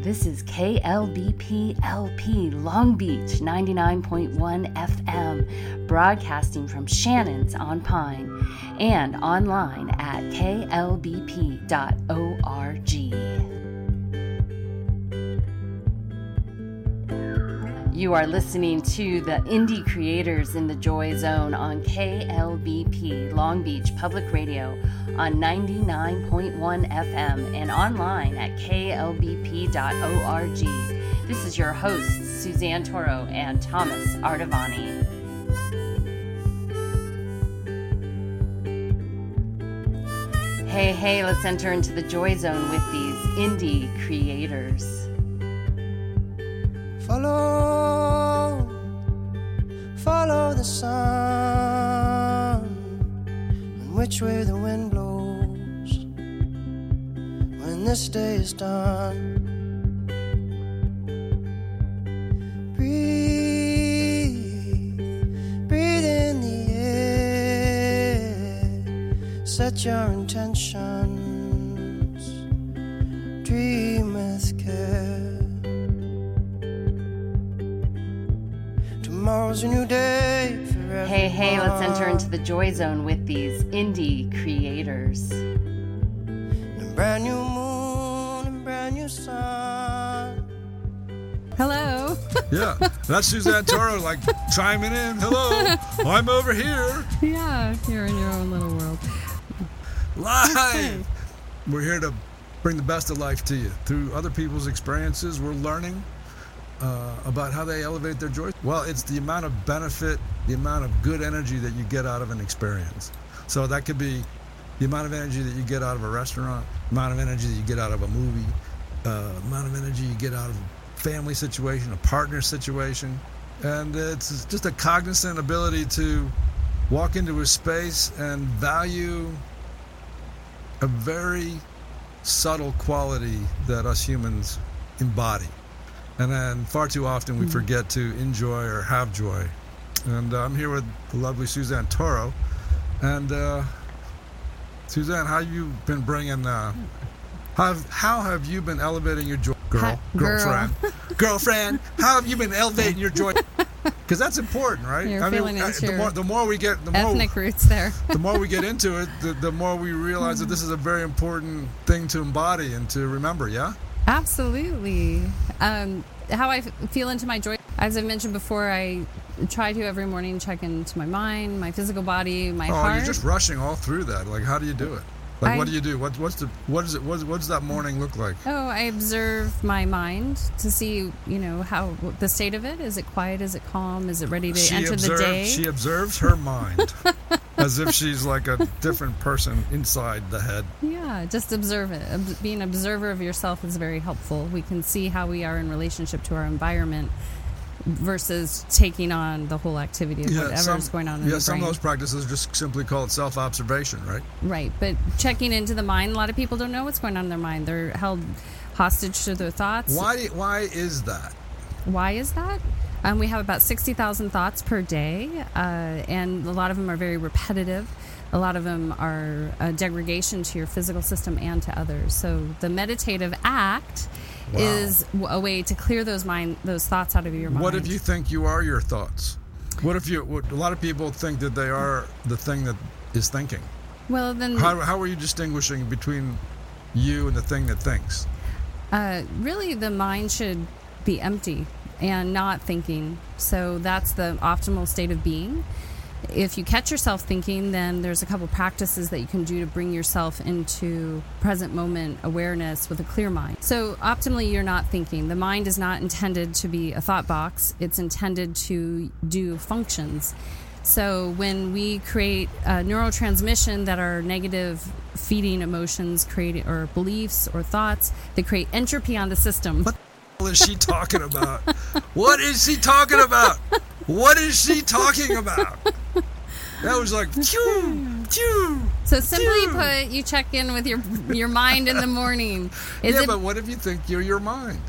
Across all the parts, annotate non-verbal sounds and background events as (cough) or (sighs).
This is KLBP LP Long Beach 99.1 FM, broadcasting from Shannon's on Pine and online at klbp.org. You are listening to the Indie Creators in the Joy Zone on KLBP Long Beach Public Radio on 99.1 FM and online at klbp.org. This is your hosts, Suzanne Toro and Thomas Ardavany. Hey, hey, let's enter into the Joy Zone with these indie creators. Follow, follow the sun, and which way the wind blows. When this day is done. Breathe, breathe in the air, set your intentions, dream Tomorrow's a new day. Hey, hey, let's enter into the Joy Zone with these indie creators. A brand new moon and brand new sun. Hello. (laughs) Yeah, (laughs) that's Suzanne Toro, like chiming in. Hello, (laughs) I'm over here, yeah, you're in your own little world. live. We're here to bring the best of life to you through other people's experiences. We're learning uh, about how they elevate their joy. Well, it's the amount of benefit, the amount of good energy that you get out of an experience. So that could be the amount of energy that you get out of a restaurant, amount of energy that you get out of a movie, uh, amount of energy you get out of a family situation, a partner situation. And it's just a cognizant ability to walk into a space and value a very subtle quality that us humans embody. And then far too often we forget to enjoy or have joy. And uh, I'm here with the lovely Suzanne Toro. And uh, Suzanne, how you been bringing? Uh, how how have you been elevating your joy, girl, Hi- girl. girlfriend, (laughs) girlfriend? How have you been elevating your joy? (laughs) Because that's important, right? You're feeling uh, into the more the more we get, the more Ethnic roots there. (laughs) the more we get into it, the, the more we realize that this is a very important thing to embody and to remember. Yeah. Absolutely. Um, how I f- feel into my joy. As I mentioned before, I try to every morning check into my mind, my physical body, my heart. oh, heart. you're just rushing all through that. Like, how do you do it? Like, I- what do you do? What, what's the what is it? What, what does that morning look like? Oh, I observe my mind to see, you know, how the state of it. Is it quiet? Is it calm? Is it ready to she enter observes. the day? She observes her mind (laughs) as if she's like a different person inside the head. Yeah, just observe it. Being an observer of yourself is very helpful. We can see how we are in relationship to our environment versus taking on the whole activity of whatever's some, going on in yeah, some of those practices just simply call it self-observation, right? Right, but checking into the mind, a lot of people don't know what's going on in their mind. They're held hostage to their thoughts. Why? Why is that? Why is that? Um, we have about 60,000 thoughts per day, uh, and a lot of them are very repetitive. A lot of them are a degradation to your physical system and to others. So the meditative act Wow. is a way to clear those mind, those thoughts out of your mind. What if you think you are your thoughts? What if you? What, a lot of people think that they are the thing that is thinking. Well, then, How, how are you distinguishing between you and the thing that thinks? uh, really, the mind should be empty and not thinking. So that's the optimal state of being. If you catch yourself thinking, then there's a couple practices that you can do to bring yourself into present moment awareness with a clear mind. So, optimally, you're not thinking. The mind is not intended to be a thought box, it's intended to do functions. So, when we create a neurotransmission that are negative feeding emotions, creating or beliefs or thoughts, they create entropy on the system. What is she talking about? what is she talking about? What is she talking about? That was like, phew, phew. So simply Phew. put, you check in with your your mind in the morning. Is yeah, it but what if you think you're your mind?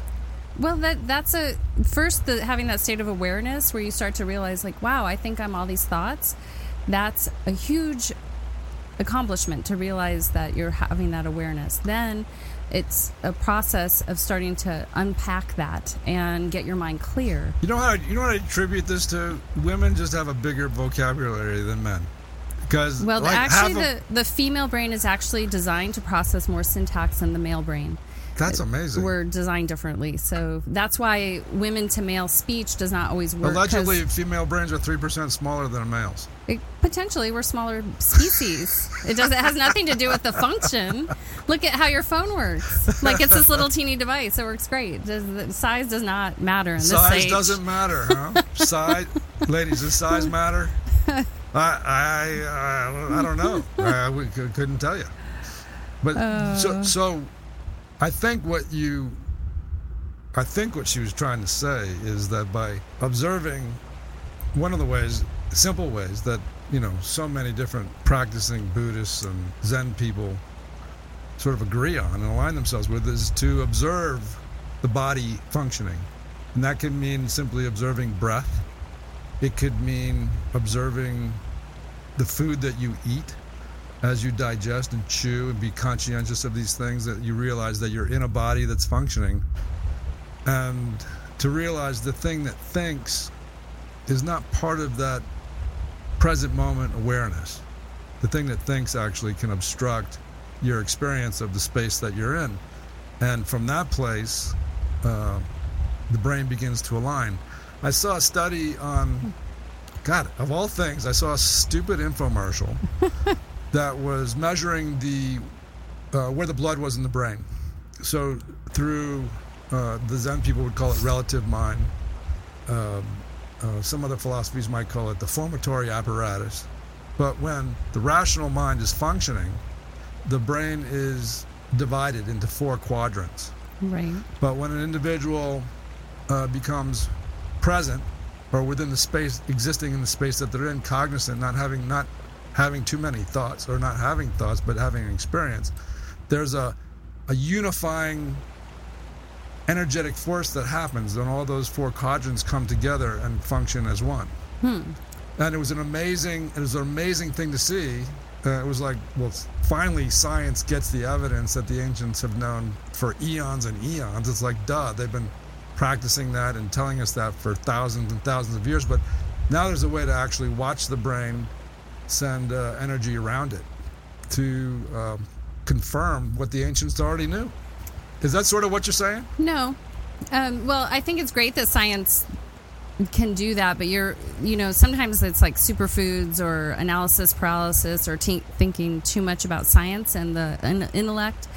well that that's a first the having that state of awareness where you start to realize like wow, I think I'm all these thoughts. That's a huge accomplishment to realize that you're having that awareness. Then it's a process of starting to unpack that and get your mind clear. You know how you know what I attribute this to? Women just have a bigger vocabulary than men. Because Well, like, actually, the, the female brain is actually designed to process more syntax than the male brain. That's amazing. We're designed differently. So that's why women to male speech does not always work. Allegedly, female brains are three percent smaller than male's. it- potentially, we're smaller species. it does. It has nothing to do with the function. Look at how your phone works. Like it's this little teeny device. It works great. Does, the size does not matter in this Size age. doesn't matter, huh? size, ladies, does size matter? I I I, I don't know. I we couldn't tell you. But Uh. so so, I think what you, I think what she was trying to say is that by observing, one of the ways, simple ways that you know so many different practicing Buddhists and Zen people sort of agree on and align themselves with is to observe the body functioning. And that can mean simply observing breath. It could mean observing the food that you eat as you digest and chew and be conscientious of these things that you realize that you're in a body that's functioning. And to realize the thing that thinks is not part of that present moment awareness. The thing that thinks actually can obstruct your experience of the space that you're in. And from that place, uh, the brain begins to align. I saw a study on, God, of all things, I saw a stupid infomercial (laughs) that was measuring the uh, where the blood was in the brain. So through uh, the Zen people would call it relative mind. Um, uh, some other philosophies might call it the formatory apparatus. But when the rational mind is functioning, the brain is divided into four quadrants. Right. But when an individual uh, becomes present or within the space, existing in the space that they're in, cognizant, not having not having too many thoughts or not having thoughts, but having an experience, there's a a unifying energetic force that happens, and all those four quadrants come together and function as one. And it was an amazing, it was an amazing thing to see. Uh, it was like, well, finally, science gets the evidence that the ancients have known for eons and eons. It's like, duh, they've been practicing that and telling us that for thousands and thousands of years. But now there's a way to actually watch the brain send uh, energy around it to um, confirm what the ancients already knew. Is that sort of what you're saying? No. Um, well, I think it's great that science can do that, but you're, you know, sometimes it's like superfoods or analysis paralysis or thinking too much about science and the in- intellect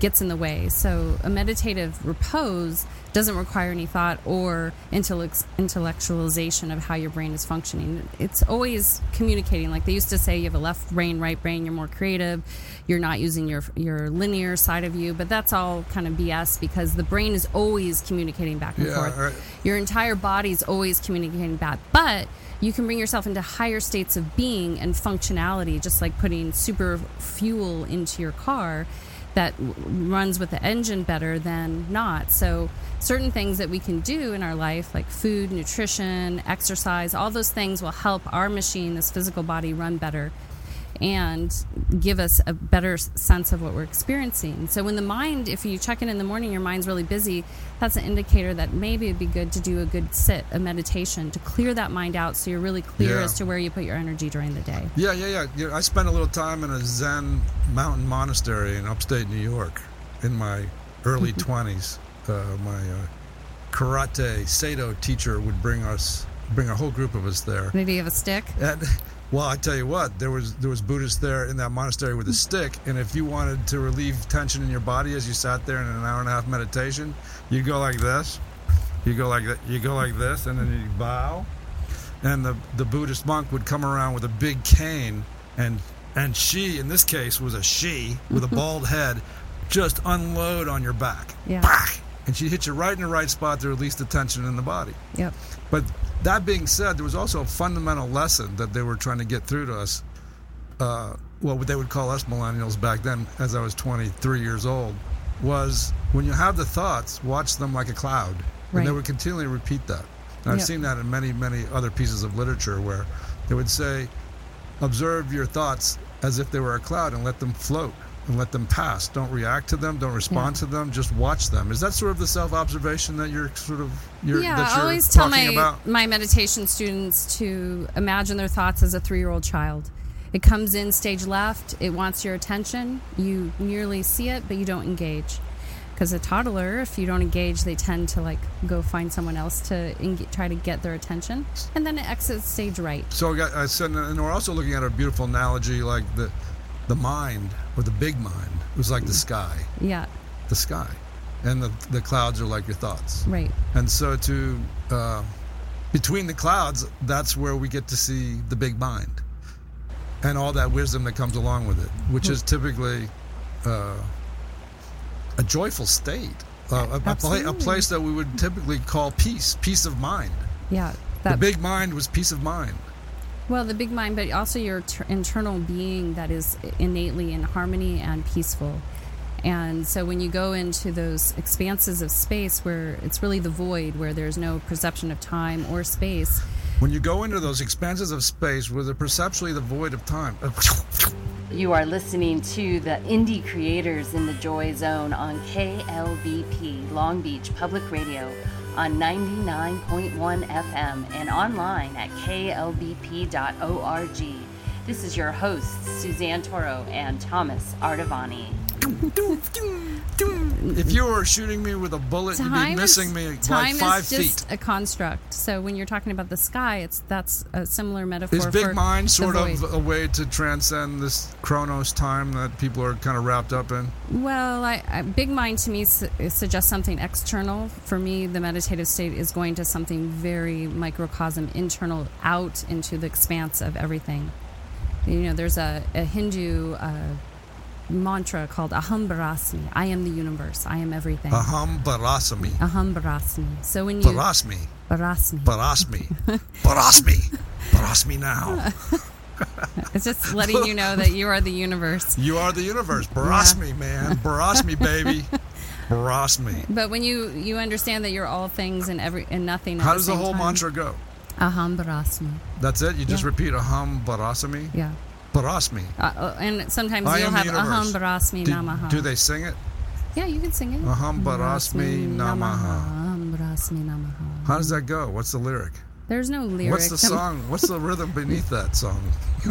gets in the way. So a meditative repose doesn't require any thought or intellectualization of how your brain is functioning. It's always communicating. Like they used to say, you have a left brain, right brain. You're more creative. You're not using your your linear side of you, but that's all kind of BS because the brain is always communicating back and Yeah, forth. right. Your entire body is always communicating back, but you can bring yourself into higher states of being and functionality, just like putting super fuel into your car that runs with the engine better than not. So, certain things that we can do in our life, like food, nutrition, exercise, all those things will help our machine, this physical body, run better and give us a better sense of what we're experiencing. So, when the mind, if you check in in the morning, your mind's really busy, that's an indicator that maybe it'd be good to do a good sit, a meditation, to clear that mind out so you're really clear Yeah. as to where you put your energy during the day. Yeah, yeah, yeah. yeah. I spent a little time in a Zen mountain monastery in upstate New York in my early (laughs) 20s. Uh, my uh, karate Sado teacher would bring us, bring a whole group of us there. Maybe you have a stick. And well, I tell you what, there was there was Buddhists there in that monastery with a hmm. stick, and if you wanted to relieve tension in your body as you sat there in an hour and a half meditation, you'd go like this, you go like that, you go like this, and then you bow, and the the Buddhist monk would come around with a big cane, and and she in this case was a she with a mm-hmm. bald head, just unload on your back, Yeah. Bah! and she'd hit you right in the right spot to release the tension in the body. Yep. But that being said, there was also a fundamental lesson that they were trying to get through to us. Uh, well, what they would call us millennials back then, as I was 23 years old, was when you have the thoughts, watch them like a cloud. And they would continually repeat that. And I've Yep. seen that in many, many other pieces of literature where they would say, observe your thoughts as if they were a cloud and let them float. And let them pass. Don't react to them. Don't respond Yeah. to them. Just watch them. Is that sort of the self-observation that you're sort of you're, yeah, that I you're always tell my about? my meditation students to imagine their thoughts as a three year old child. It comes in stage left. It wants your attention. You merely see it, but you don't engage. Because a toddler, if you don't engage, they tend to like go find someone else to eng- try to get their attention, and then it exits stage right. So I, got, I said, and we're also looking at a beautiful analogy, like the the mind or the big mind was like the sky, Yeah, the sky, and the the clouds are like your thoughts. right. And so to uh, between the clouds, that's where we get to see the big mind and all that wisdom that comes along with it, which is typically uh, a joyful state, uh, a, a, pla- a place that we would typically call peace, peace of mind. Yeah, The big mind was peace of mind. Well, the big mind, but also your ter- internal being that is innately in harmony and peaceful. And so when you go into those expanses of space where it's really the void, where there's no perception of time or space, When you go into those expanses of space where they're perceptually the void of time, (laughs) You are listening to the Indie Creators in the Joy Zone on KLBP Long Beach Public Radio on 99.1 FM and online at klbp.org. This is your hosts, Suzanne Toro and Thomas Ardavany. If you were shooting me with a bullet, you'd be time missing is, me time like five is just feet. a construct. So when you're talking about the sky, it's that's a similar metaphor. Is big mind sort of a way to transcend this chronos time that people are kind of wrapped up in? Well, I, I, big mind to me su- suggests something external. For me, the meditative state is going to something very microcosm, internal, out into the expanse of everything. You know, there's a, a Hindu uh, mantra called Aham Brahmasmi. I am the universe. I am everything. Aham Barasami. Aham Brahmasmi. So when you Barasmi. Brahmasmi, Barasmi. (laughs) Barasmi. Barasmi now. (laughs) it's just letting you know that you are the universe. You are the universe. Barasmi, man. Barasmi, baby. Barasmi. But when you you understand that you're all things and every and nothing. How does the same whole time, mantra go? Aham Brahmasmi. That's it? You just Yeah. repeat Aham Barasami? Yeah. Barasmi. Uh, uh, and sometimes I you'll have. Aham Brahmasmi Do, Namaha. do they sing it? Yeah, you can sing it. Aham Brahmasmi Namaha. Aham Brahmasmi Namaha. How does that go? What's the lyric? There's no lyric. What's the song? What's the rhythm beneath that song? (laughs)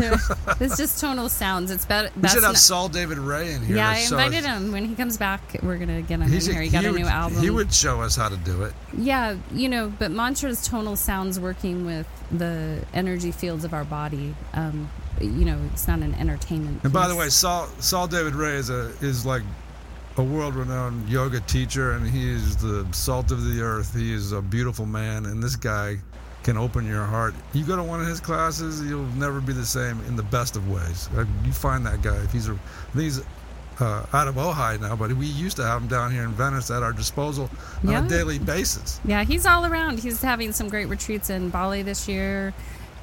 It's just tonal sounds. It's better. We should have Saul David Raye in here. Yeah, I invited him. When he comes back, we're gonna get him in here. He got a new album. He would show us how to do it. Yeah, you know, but mantras, tonal sounds working with the energy fields of our body. Um, you know, it's not an entertainment. And by the way, Saul Saul David Raye is a is like a world-renowned yoga teacher, and he is the salt of the earth. He is a beautiful man, and this guy can open your heart. You go to one of his classes, you'll never be the same in the best of ways. Uh, You find that guy if he's a, he's uh, out of Ojai now, but we used to have him down here in Venice at our disposal on Yeah. a daily basis. Yeah, he's all around. He's having some great retreats in Bali this year.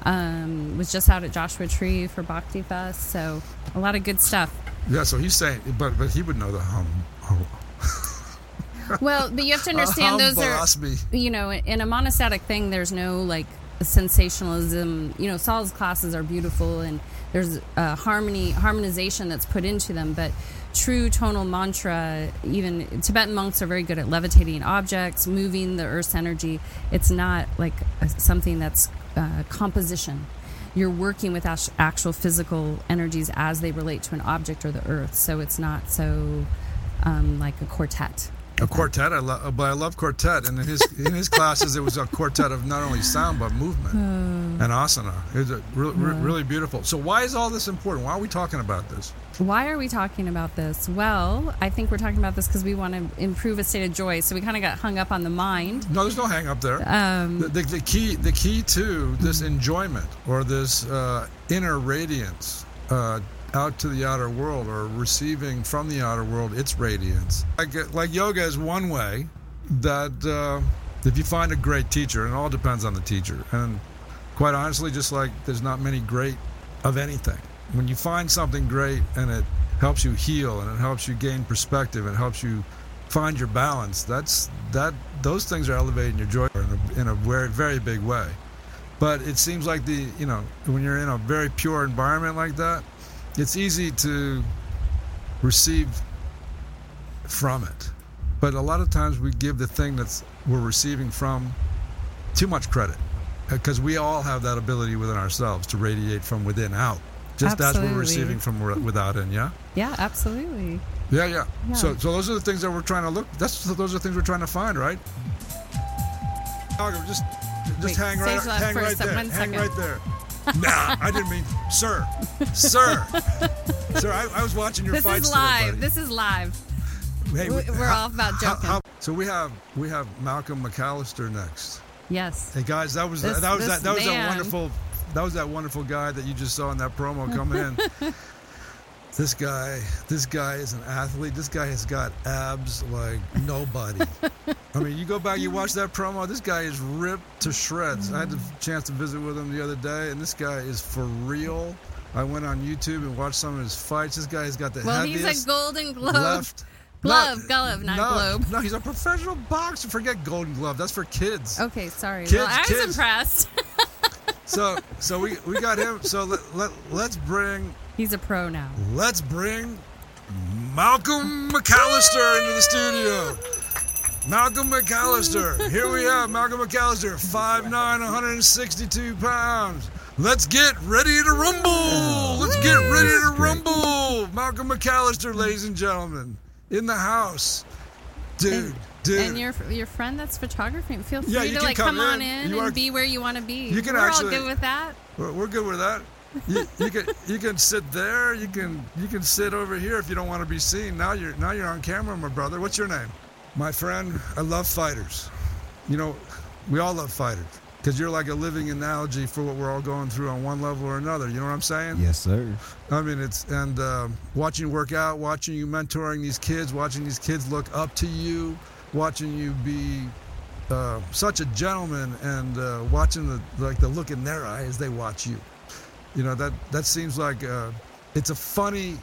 Um, was just out at Joshua Tree for Bhakti Fest, so a lot of good stuff. Yeah, so he's saying, but but he would know the hum. hum (laughs) Well, but you have to understand those are you know in a monastic thing. There's no like sensationalism. You know, Saul's classes are beautiful and there's a harmony harmonization that's put into them, but true tonal mantra even tibetan monks are very good at levitating objects moving the earth's energy it's not like a, something that's uh, composition. You're working with act- actual physical energies as they relate to an object or the earth. So it's not so um, like a quartet A quartet, I love, but I love quartet, and in his in his classes it was a quartet of not only sound but movement and asana. It's a re- re- really beautiful. So why is all this important? Why are we talking about this? Why are we talking about this? Well, I think we're talking about this because we want to improve a state of joy. So we kind of got hung up on the mind. No, there's no hang up there. Um, the, the, the key the key to this enjoyment or this uh, inner radiance uh, out to the outer world or receiving from the outer world its radiance. Like, like yoga is one way that uh, if you find a great teacher and it all depends on the teacher and quite honestly just like there's not many great of anything. When you find something great and it helps you heal and it helps you gain perspective and helps you find your balance that's that those things are elevating your joy in a, in a very very big way. But it seems like the you know when you're in a very pure environment like that it's easy to receive from it. But a lot of times we give the thing that's we're receiving from too much credit because we all have that ability within ourselves to radiate from within out, just as we're receiving from without in. Yeah. Yeah, absolutely. Yeah, yeah. Yeah. So, so those are the things that we're trying to look. That's those are the things we're trying to find, right? Just, just Wait, hang right, hang right there, hang second. right there. (laughs) nah, I didn't mean, sir, sir, sir. I, I was watching your This fights is live. buddy. This is live. Hey, we- we're how- all about how- joking. how- so we have we have Malcolm McAllister next. Yes. Hey guys, that was This- that was this that, that was that wonderful that was that wonderful guy that you just saw in that promo coming in. (laughs) this guy, this guy is an athlete. This guy has got abs like nobody. (laughs) I mean, you go back, you watch that promo. This guy is ripped to shreds. I had the chance to visit with him the other day, and this guy is for real. I went on YouTube and watched some of his fights. This guy has got the Well, heaviest he's a Golden Globe. left. Glove, No, glove, not no, globe. No, he's a professional boxer. Forget Golden Glove. That's for kids. Okay, sorry. Kids, well, I was kids. impressed. So so we, we got him. So let, let let's bring He's a pro now. let's bring Malcolm McAllister into the studio. Malcolm McAllister. Here we have Malcolm McAllister, 5'9", 162 pounds. Let's get ready to rumble. Let's get ready to rumble. Malcolm McAllister, ladies and gentlemen, in the house. Dude, And- dude. And your your friend that's photography, feel free Yeah, to like come come, on in. in You and are- be where you want to be. You can We're actually- all good with that. We're, we're good with that. You, you can you can sit there. You can you can sit over here if you don't want to be seen. Now you're now you're on camera, my brother. What's your name? My friend. I love fighters. You know, we all love fighters because you're like a living analogy for what we're all going through on one level or another. You know what I'm saying? Yes, sir. I mean, it's and um, watching you work out, watching you mentoring these kids, watching these kids look up to you, watching you be uh, such a gentleman, and uh, watching the like the look in their eye as they watch you. You know that that seems like uh, it's a funny,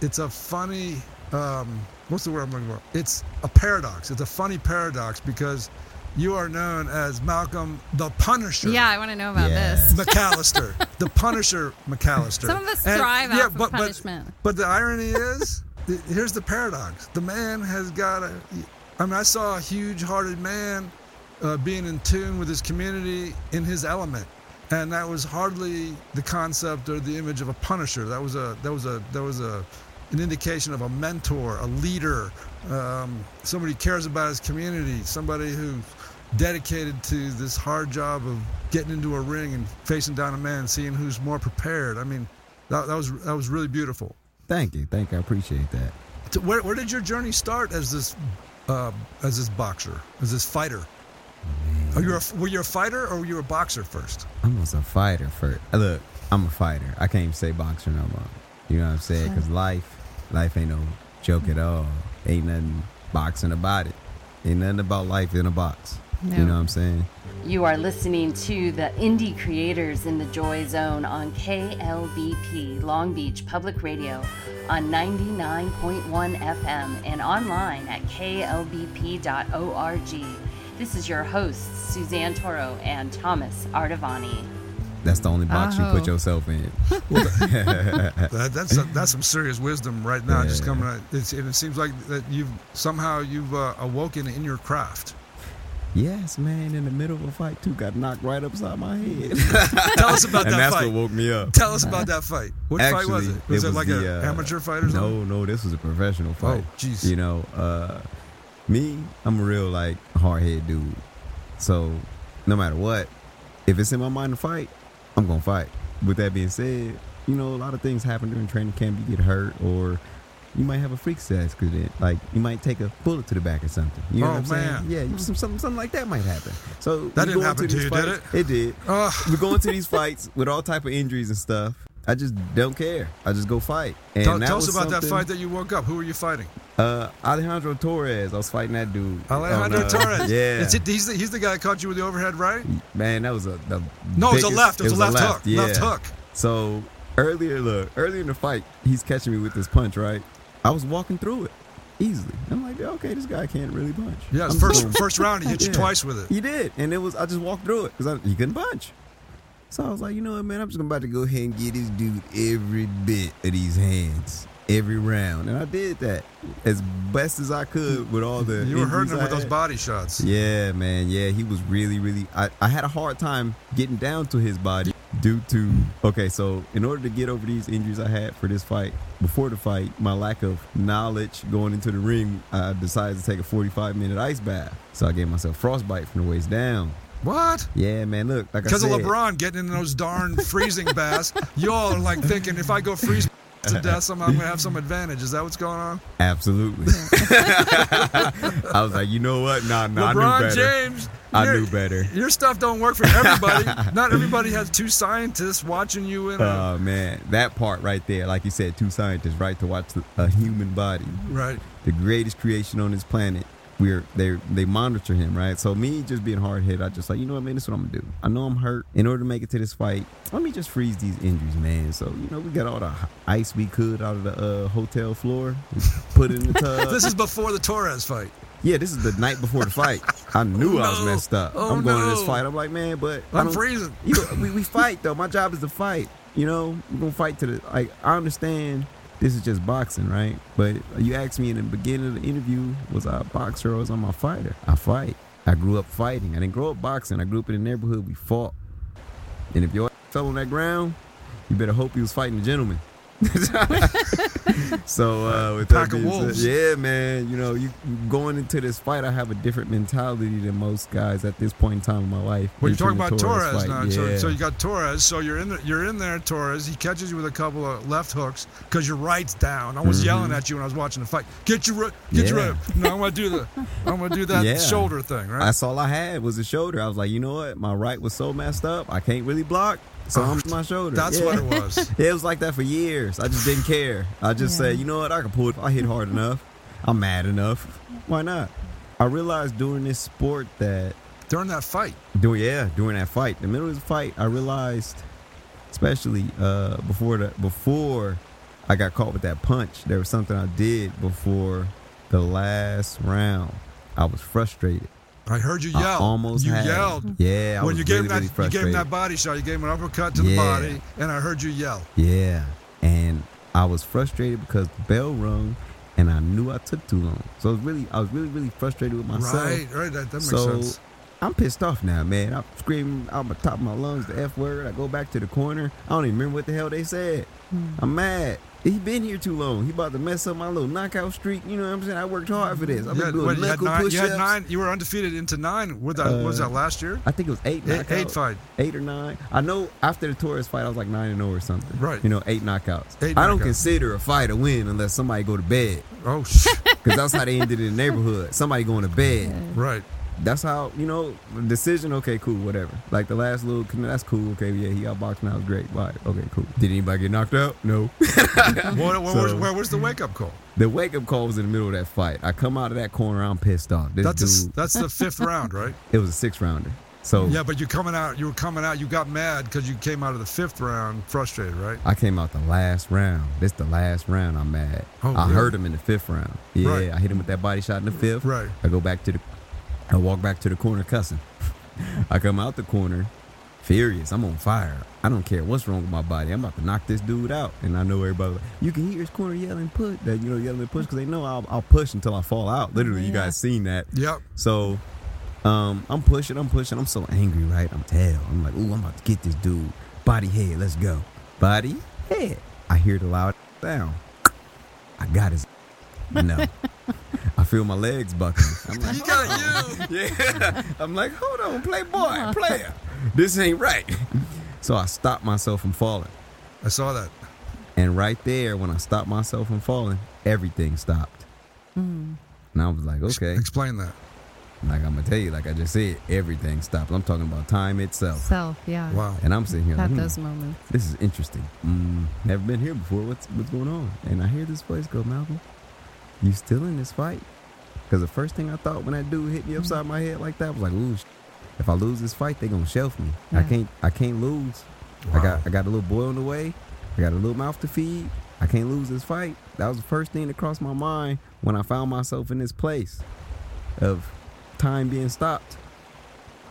it's a funny. Um, what's the word I'm looking for? It's a paradox. It's a funny paradox because you are known as Malcolm the Punisher. Yeah, I want to know about Yeah. this. McAllister, (laughs) the Punisher McAllister. Some of us And- thrive yeah, off of but, punishment. But, the irony is, here's the paradox: the man has got a. I mean, I saw a huge-hearted man uh, being in tune with his community in his element, and that was hardly the concept or the image of a Punisher. That was a that was a that was a an indication of a mentor, a leader, um, somebody who cares about his community, somebody who's dedicated to this hard job of getting into a ring and facing down a man, seeing who's more prepared. I mean, that, that was that was really beautiful. Thank you. Thank you. I appreciate that. So where, where did your journey start as this uh, as this boxer, as this fighter? Are you a, were you a fighter or were you a boxer first? I was a fighter first. Uh, Look, I'm a fighter. I can't even say boxer no more. You know what I'm saying? Because life, life ain't no joke at all. Ain't nothing boxing about it. Ain't nothing about life in a box. No. You know what I'm saying? You are listening to the Indie Creators in the Joy Zone on KLBP Long Beach Public Radio on 99.1 FM and online at klbp.org. This is your hosts, Suzanne Toro and Thomas Ardavany. That's the only box you Oh. put yourself in. (laughs) (laughs) That, that's that's some serious wisdom right now, just coming out. It's, and it seems like that you've somehow you've uh, awoken in your craft. yes, man. In the middle of a fight, too, got knocked right upside my head. (laughs) Tell us about and that that's fight. what woke me up. Tell us about that fight. What fight was Actually, it? Was it, like an uh, amateur fight or something? No, no, this was a professional fight. Oh, jeez. You know, uh, me, I'm a real like hard head dude. So no matter what, if it's in my mind to fight, I'm gonna fight. With that being said, you know, a lot of things happen during training camp. You get hurt or you might have a freak accident. Like you might take a bullet to the back or something. You know Oh, what I'm saying? Yeah, you- some, something, something like that might happen. So That didn't happen to you, did fights- It did. We're going to these fights with all type of injuries and stuff. I just don't care. I just go fight. And tell tell us about that fight that you woke up. Who were you fighting? uh, Alejandro Torres. I was fighting that dude. Alejandro on, uh, Torres. (laughs) Yeah. It- he's, the, he's the guy that caught you with the overhead right? Man, that was a the No, it was a left. It was a left hook. Yeah. Left hook. So earlier, look, earlier in the fight, he's catching me with this punch, right? I was walking through it easily. I'm like, okay, this guy can't really punch. Yeah, I'm first first round, he hit you (laughs) Yeah. twice with it. He did, and it was I just walked through it because he couldn't punch. So I was like, you know what, man, I'm just about to go ahead and get this dude every bit of these hands, every round, and I did that as best as I could with all the. You were hurting him with those body shots. Yeah, man. Yeah, he was really, really. I, I had a hard time getting down to his body due to. Okay, so in order to get over these injuries I had for this fight, before the fight, my lack of knowledge going into the ring, I decided to take a 45 minute ice bath. So I gave myself frostbite from the waist down. What? Yeah, man. Look, like Because of LeBron getting in those darn freezing baths, (laughs) y'all are like thinking if I go freeze (laughs) to death, somehow I'm gonna have some advantage. Is that what's going on? Absolutely. (laughs) I was like, you know what? Nah, nah. I knew LeBron better. James. I knew better. Your stuff don't work for everybody. Not everybody has two scientists watching you in a Oh man, that part right there, like you said, two scientists, right, to watch a human body, right. the greatest creation on this planet. We're they they monitor him, right? So me just being hard hit, I just like, you know what, man, this is what I'm gonna do. I know I'm hurt. In order to make it to this fight, let me just freeze these injuries, man. So you know, we got all the ice we could out of the uh, hotel floor, (laughs) put it in the (laughs) tub. This is before the Torres fight. yeah, this is the night before the fight. I (laughs) knew I was No. messed up. Oh, I'm going to this fight. I'm like, man, but I'm freezing. you know, we, we fight though. My job is to fight. You know, we're gonna fight to the like. I understand this is just boxing, right? But you asked me in the beginning of the interview, was I a boxer or was I a fighter? I fight. I grew up fighting. I didn't grow up boxing. I grew up in the neighborhood. We fought. And if your fell on that ground, you better hope he was fighting a gentleman. (laughs) so uh, with Pack that being said, yeah, man, you know, you going into this fight, I have a different mentality than most guys at this point in time in my life. Well, you're talking about the Torres now. Yeah. So, so you got Torres. So you're in the, you're in there, Torres. He catches you with a couple of left hooks because your right's down. I was yelling at you when I was watching the fight. Get your get your Mm-hmm. Yeah. right. No, I'm gonna do the I'm gonna do that (laughs) Yeah. shoulder thing, right? That's all I had was a shoulder. I was like, you know what? My right was so messed up, I can't really block. So I'm (laughs) my shoulder. That's Yeah. what it was. (laughs) It was like that for years. I just didn't care. I just Yeah. said, you know what? I can pull it. If I hit hard enough. I'm mad enough. Why not? I realized during this sport that During that fight, doing yeah during that fight, the middle of the fight, I realized, especially uh, before the before I got caught with that punch, there was something I did before the last round. I was frustrated. I heard you I yell. almost you had yelled. Yeah, I when was you gave really, him that, really you gave him that body shot. You gave him an uppercut to the body, and I heard you yell. Yeah, and I was frustrated because the bell rung, and I knew I took too long. So I was really, I was really, really frustrated with myself. Right, right. That, that makes so sense. I'm pissed off now, man. I'm screaming out the top of my lungs the F word. I go back to the corner. I don't even remember what the hell they said. Hmm. I'm mad. He been here too long. He about to mess up my little knockout streak. You know what I'm saying? I worked hard for this. I've been had, doing what, you, had knuckle nine, you had nine. You were undefeated into nine. With that, what was Uh, that last year? I think it was eight. Eight, eight fight. eight or nine. I know after the Torres fight, I was like nine and zero or something. Right. You know, eight knockouts. Eight I don't consider a fight a win unless somebody go to bed, Oh, because (laughs) that's how they ended in the neighborhood. Somebody going to bed. right. That's how you know decision. Okay, cool, whatever. Like the last little, that's cool. Okay, yeah, he outboxed now. It was great. Bye. Okay, cool. Did anybody get knocked out? No. (laughs) What, what, So- where's, where was the wake up call? the wake up call was in the middle of that fight. I come out of that corner. I'm pissed off. This That's a s dude. that's the fifth (laughs) round, right? it was a six rounder. So Yeah, but you're coming out. You were coming out. You got mad because you came out of the fifth round frustrated, right? I came out the last round. This the last round. I'm mad. Oh, I really? hurt him in the fifth round. Yeah, Right. I hit him with that body shot in the fifth. Right. I go back to the. I walk back to the corner cussing. I come out the corner, furious. I'm on fire. I don't care what's wrong with my body. I'm about to knock this dude out. And I know everybody. Like, you can hear his corner yelling, put That you know, yelling, "Push!" Because they know I'll, I'll push until I fall out. Literally, you guys seen that. Yep. So um, I'm pushing, I'm pushing. I'm so angry, right? I'm hell. I'm like, ooh, I'm about to get this dude. Body head, let's go. Body head. I hear the loud sound. I got his. No. I feel my legs buckling. I'm like, You got you. (laughs) yeah. I'm like, hold on, playboy, player. This ain't right. So I stopped myself from falling. I saw that. And right there, when I stopped myself from falling, everything stopped. And I was like, okay. Explain that. Like I'm gonna tell you, like I just said, everything stopped. I'm talking about time itself. Self, yeah. Wow. And I'm sitting here like, Had hmm, those moments. this is interesting. Mm, never been here before. What's what's going on? And I hear this voice go, Malcolm, you still in this fight? Because the first thing I thought when that dude hit me upside my head like that was like, ooh, if I lose this fight, they gonna shelf me. I can't I can't lose. I got I got a little boy on the way. I got a little mouth to feed. I can't lose this fight. That was the first thing that crossed my mind when I found myself in this place of time being stopped.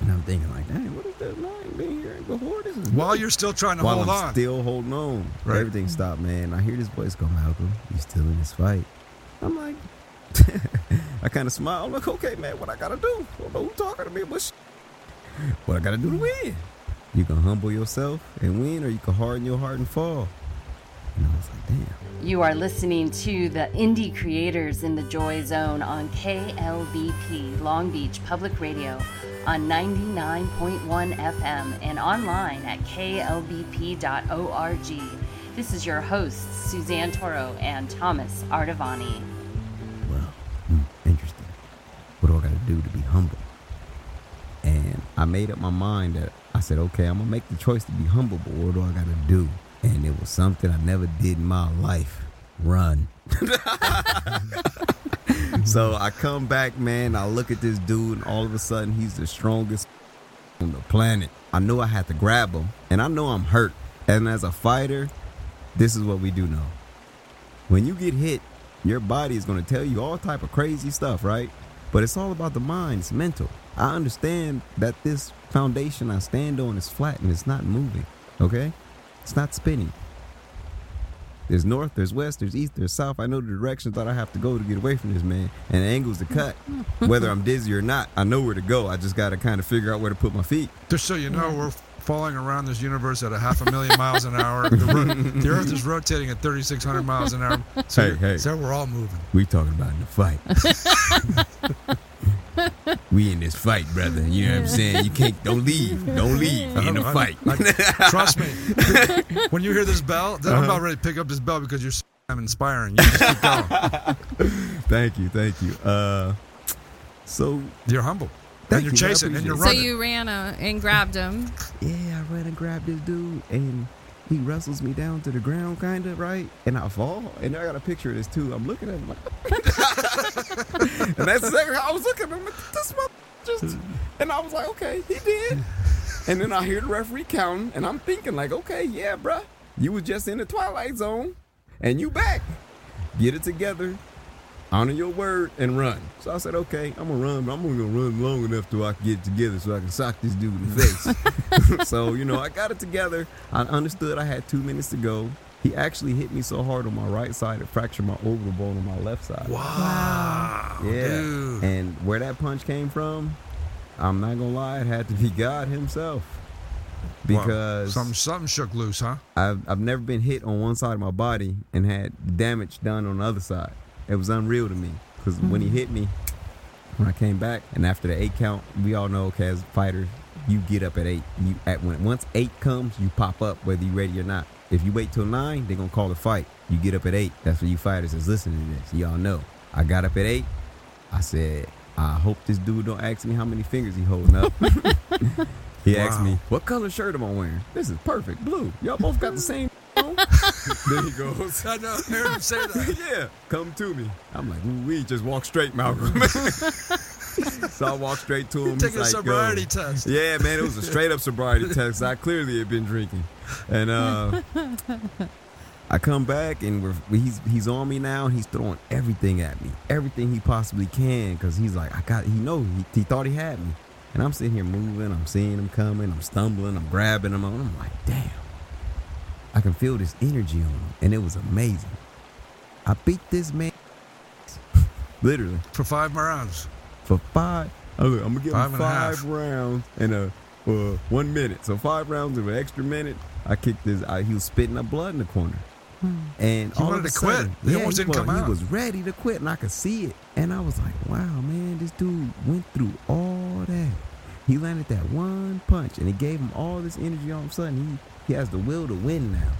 And I'm thinking like, dang, what is that? No, I ain't been here before. This is While nuts." you're still trying to While hold I'm on. still holding on. Right. Everything stopped, man. I hear this voice go, Malcolm, you still in this fight. I'm like, (laughs) I kind of smile. I'm like, okay, man, what I gotta do? I don't know who talking to me, but sh- what I gotta do to win? You can humble yourself and win, or you can harden your heart and fall. And I was like, damn. You are listening to the Indie Creators in the Joy Zone on KLBP Long Beach Public Radio on 99.1 FM and online at klbp.org. This is your hosts, Suzanne Toro and Thomas Ardavany. Well, hmm, interesting. What do I gotta do to be humble? And I made up my mind that I said, okay, I'm gonna make the choice to be humble, but what do I gotta do? And it was something I never did in my life. Run. (laughs) so I come back, man. I look at this dude, and all of a sudden, he's the strongest on the planet. I knew I had to grab him, and I know I'm hurt. And as a fighter, this is what we do know. When you get hit, your body is going to tell you all type of crazy stuff, right? But it's all about the mind. It's mental. I understand that this foundation I stand on is flat and it's not moving. Okay, it's not spinning. There's north, there's west, there's east, there's south. I know the directions that I have to go to get away from this man, and the angles to cut. Whether I'm dizzy or not, I know where to go. I just got to kind of figure out where to put my feet. Just so you know, we're falling around this universe at a half a million miles an hour. The, ro- the Earth is rotating at 3,600 miles an hour. So, Hey, hey. so we're all moving. We talking about in the fight. (laughs) we in this fight, brother. You know what I'm saying? You can't don't leave. Don't leave in the fight. I- trust me. (laughs) When you hear this bell, then Uh-huh. I'm about ready to pick up this bell because you're so damn inspiring. You just keep going. (laughs) thank you, thank you. Uh so You're humble. Thank and you're you, chasing and you're appreciate So you ran uh, and grabbed him. yeah, I ran and grabbed this dude and he wrestles me down to the ground kinda, right? And I fall. And I got a picture of this too. I'm looking at him like (laughs) And that's exactly how I was looking at him like this mother just and I was like, okay, he did. And then I hear the referee counting, and I'm thinking like, okay, yeah, bruh, you was just in the twilight zone, and you back. Get it together, honor your word, and run. So I said, okay, I'm gonna run, but I'm gonna run long enough till I can get it together so I can sock this dude in the face. (laughs) (laughs) so you know, I got it together. I understood I had two minutes to go. He actually hit me so hard on my right side it fractured my orbital bone on my left side. wow. Yeah. Dude. And where that punch came from, I'm not gonna lie, it had to be God Himself. Wow. Because Something, something shook loose, huh? I've I've never been hit on one side of my body and had damage done on the other side. It was unreal to me. Because when he mm-hmm. hit me, when I came back, and after the eight count, we all know, okay, as fighters, you get up at eight. You at when once eight comes, you pop up whether you're ready or not. If you wait till nine, they're gonna call the fight. You get up at eight. That's what you fighters is listening to this. Y'all know. I got up at eight. I said, I hope this dude don't ask me how many fingers he holding up. (laughs) he asked me, what color shirt am I wearing? This is perfect, blue. Y'all both got the same. On?" then he goes, (laughs) I know. I heard him say that. (laughs) yeah, come to me. I'm like, we just walk straight, Malcolm. (laughs) so I walk straight to him. He's a like, sobriety test. Yeah, man, it was a straight up sobriety test. I clearly had been drinking, and uh, I come back and we're, he's he's on me now. and He's throwing everything at me, everything he possibly can, because he's like, I got. He know he, he thought he had me, and I'm sitting here moving. I'm seeing him coming. I'm stumbling. I'm grabbing him. I'm like, damn. I can feel this energy on him, and it was amazing. I beat this man, (laughs) literally For five rounds. for five. Oh, look, I'm gonna give Five him five half. rounds and a uh, one minute. So five rounds of an extra minute. I kicked his. I, he was spitting up blood in the corner, and He all wanted of a to quit. sudden, He yeah, almost he didn't was, come he out. was ready to quit, and I could see it. And I was like, "Wow, man, this dude went through all that. He landed that one punch, and it gave him all this energy. All of a sudden, he he has the will to win now."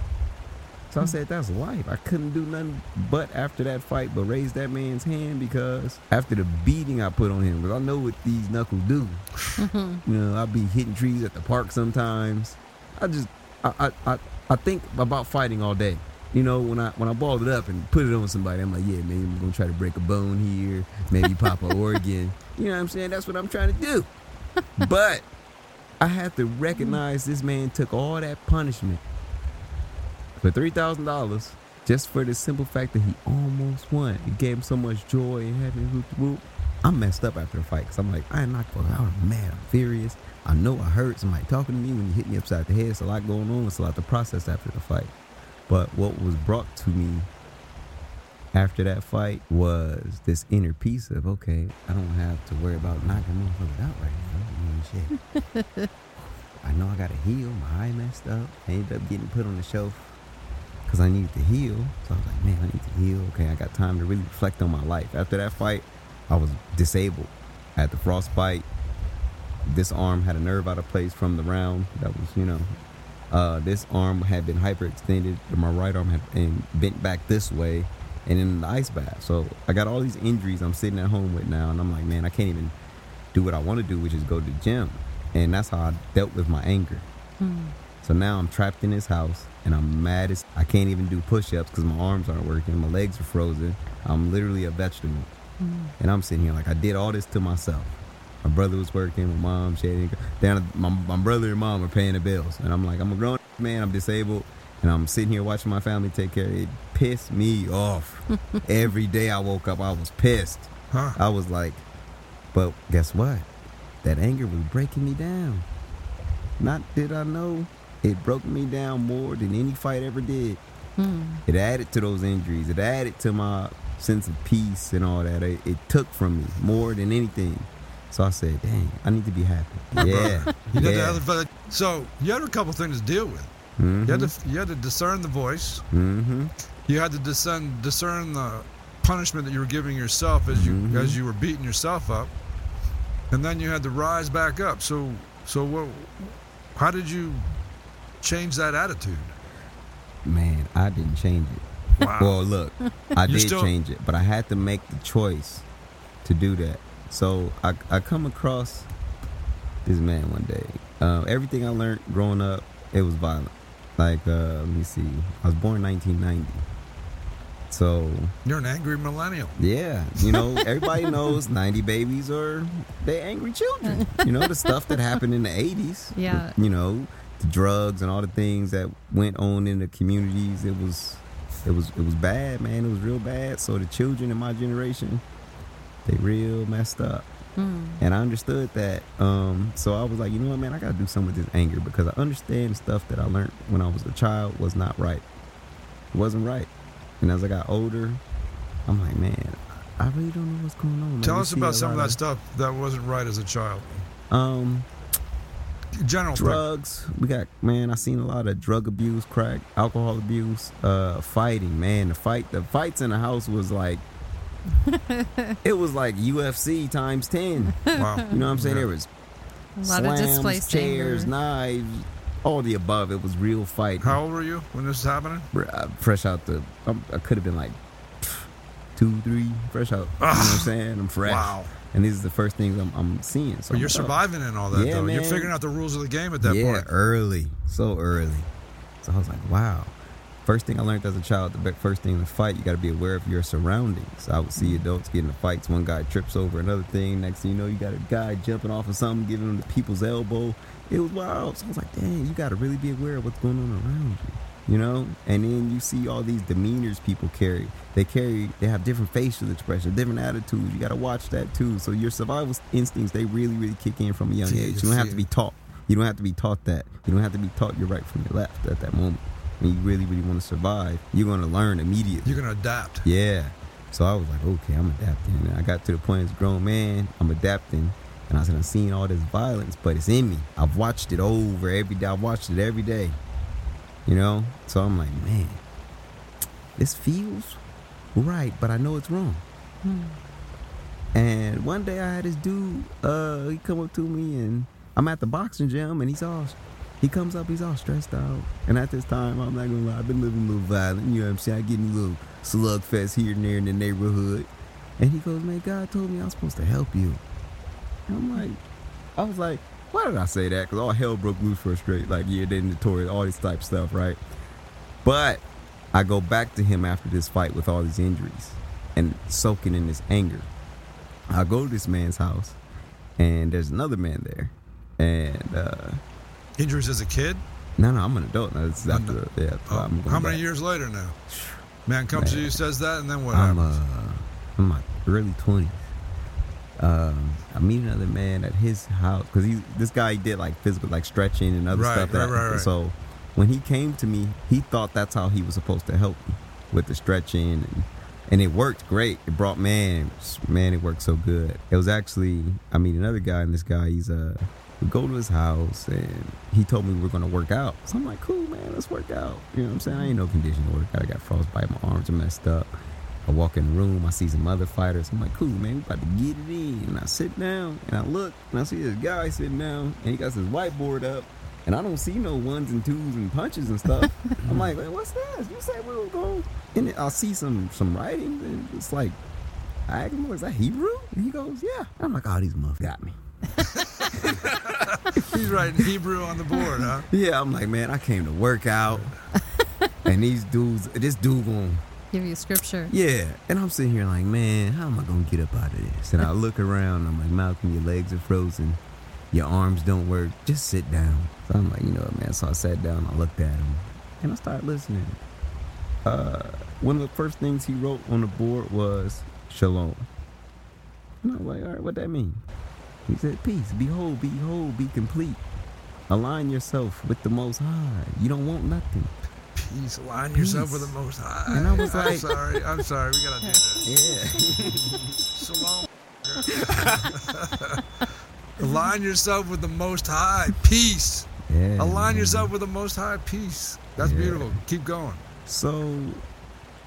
So I said, that's life. I couldn't do nothing but after that fight, but raise that man's hand because after the beating I put on him, because I know what these knuckles do. Mm-hmm. you know, I'll be hitting trees at the park sometimes. I just, I, I, I, I think about fighting all day. You know, when I when I balled it up and put it on somebody, I'm like, yeah, maybe I'm gonna try to break a bone here, maybe pop an (laughs) organ. You know what I'm saying? That's what I'm trying to do. But I have to recognize this man took all that punishment for three thousand dollars just for the simple fact that he almost won. It gave him so much joy and happiness. Whoop, whoop. I'm messed up after the fight because I'm like, I am not fuck. I was mad. I'm furious. I know I hurt. Somebody talking to me when you hit me upside the head. It's a lot going on. It's a lot to process after the fight. But what was brought to me after that fight was this inner peace of okay, I don't have to worry about knocking motherfuckers out right now. I shit. (laughs) I know I gotta heal. My eye messed up. I ended up getting put on the shelf because I needed to heal. So I was like, man, I need to heal. Okay, I got time to really reflect on my life. After that fight, I was disabled. I had the frostbite. This arm had a nerve out of place from the round. That was, you know, uh, this arm had been hyperextended. My right arm had been bent back this way, and in the ice bath. So I got all these injuries I'm sitting at home with now, and I'm like, man, I can't even do what I want to do, which is go to the gym. And that's how I dealt with my anger. Hmm. So now I'm trapped in this house, and I'm mad as I can't even do push-ups because my arms aren't working. My legs are frozen. I'm literally a vegetable, hmm. and I'm sitting here like I did all this to myself. My brother was working. My mom, she had down. My, my brother and mom are paying the bills, and I'm like, I'm a grown (laughs) man. I'm disabled, and I'm sitting here watching my family take care. Of it pissed me off. (laughs) Every day I woke up, I was pissed. Huh? I was like, but guess what? That anger was breaking me down. Not did I know it broke me down more than any fight ever did. It added to those injuries. It added to my sense of peace and all that. It, it took from me more than anything. So I said, "Dang, I need to be happy." Yeah, (laughs) You yeah. the other, so you had a couple things to deal with. Mhm. You had to you had to discern the voice. Mm-hmm. You had to discern discern the punishment that you were giving yourself as you Mhm. as you were beating yourself up, and then you had to rise back up. So so what? How did you change that attitude? Man, I didn't change it. Wow. Well, look, I (laughs) did still- change it, but I had to make the choice to do that. So I, I come across this man one day. Uh, everything I learned growing up, it was violent. Like, uh, let me see. I was born in 1990. So, You're an angry millennial. yeah, you know, everybody knows (laughs) 90 babies are they angry children. You know, the stuff that happened in the 80s. Yeah. You know, the drugs and all the things that went on in the communities. It was it was it was bad, man. It was real bad. So the children in my generation, they real messed up. And I understood that. Um, so I was like, you know what, man, I gotta do something with this anger because I understand stuff that I learned when I was a child was not right. It wasn't right. And as I got older, I'm like, man, I really don't know what's going on. man. Tell We us about some of lot that stuff that wasn't right as a child. Um, General thing. drugs. We got man. I seen a lot of drug abuse, crack, alcohol abuse, uh, fighting. Man, the fight, the fights in the house was like, (laughs) it was like UFC times ten. Wow. You know what I'm saying? Yeah. There was A lot slams, of displaced chairs, anger. knives, all the above. It was real fight. How old were you when this was happening? uh, fresh out the. I'm, I could have been like two, three, fresh out. You know what I'm saying? I'm fresh. Wow. And these are the first things I'm, I'm seeing. So But you're surviving in all that, Yeah, though. You're figuring out the rules of the game at that yeah, point. Yeah, early, so early. So I was like, wow. First thing I learned as a child, the first thing in the fight, you got to be aware of your surroundings. I would see adults getting in fights. One guy trips over another thing. Next thing you know, you got a guy jumping off of something, giving him the people's elbow. It was wild. So I was like, dang, you got to really be aware of what's going on around you. You know, and then you see all these demeanors people carry. They carry, they have different facial expressions, different attitudes. You got to watch that too. So your survival instincts, they really, really kick in from a young age. you don't have to be taught. You don't have to be taught that. You don't have to be taught your right from your left at that moment. When you really, really want to survive, you're going to learn immediately. You're going to adapt. Yeah. So I was like, okay, I'm adapting. And I got to the point as a grown man, I'm adapting. And I said, I'm seeing all this violence, but it's in me. I've watched it over every day. I've watched it every day. You know? So I'm like, man, this feels right, but I know it's wrong. And one day I had this dude, uh, he come up to me and I'm at the boxing gym and he's all, he comes up, he's all stressed out. And at this time, I'm not gonna lie, I've been living a little violent, you know what I'm saying? I get a little slugfest here and there in the neighborhood. And he goes, man, God told me I was supposed to help you. And I'm like, I was like, why did I say that? Because all hell broke loose for a straight, like, yeah, they're notorious, all this type of stuff, right? But I go back to him after this fight with all these injuries and soaking in this anger. I go to this man's house, and there's another man there. And, uh, Injuries as a kid? no, no, I'm an adult now. This is after, yeah, Oh, how many back. years later now? (sighs) Man comes to you, says that, and then what I'm, happens? uh, I'm my early 20s. Um, I meet another man at his house because he this guy did like physical like stretching and other Right, stuff. That, right, right, right. So when he came to me, he thought that's how he was supposed to help me with the stretching and. And it worked great. It brought man, man, it worked so good. It was actually, I mean, another guy, and this guy, he's uh, we go to his house, and he told me we are gonna work out. So I'm like, cool, man, let's work out. You know what I'm saying? I ain't no condition to work out. I got frostbite, my arms are messed up. I walk in the room, I see some other fighters. I'm like, cool, man, we about to get it in. And I sit down, and I look, and I see this guy sitting down, and he got his whiteboard up. And I don't see no ones and twos and punches and stuff. (laughs) I'm like, "Man, what's this? You said we were going. And I'll see some some writing. And it's like, I asked him, is that Hebrew? And he goes, yeah. I'm like, oh, these muff got me. (laughs) He's writing Hebrew on the board, huh? Yeah, I'm like, man, I came to work out. (laughs) and these dudes, this dude going, Give you scripture. yeah. And I'm sitting here like, man, how am I going to get up out of this? And I (laughs) look around, I'm like, Malcolm, your legs are frozen. Your arms don't work. Just sit down. So I'm like, you know what, man. So I sat down, I looked at him, and I started listening. Uh, one of the first things he wrote on the board was shalom. And I'm like, all right, what that mean? He said, peace, behold, behold, be complete. Align yourself with the Most High. You don't want nothing. Peace. Align yourself with the Most High. And I was I'm like- sorry. I'm sorry. We gotta do this. (laughs) Yeah. Shalom. (laughs) Align yourself with the Most High. Peace. yeah. Align man. yourself with the Most High. Peace. That's Yeah. beautiful. Keep going. So,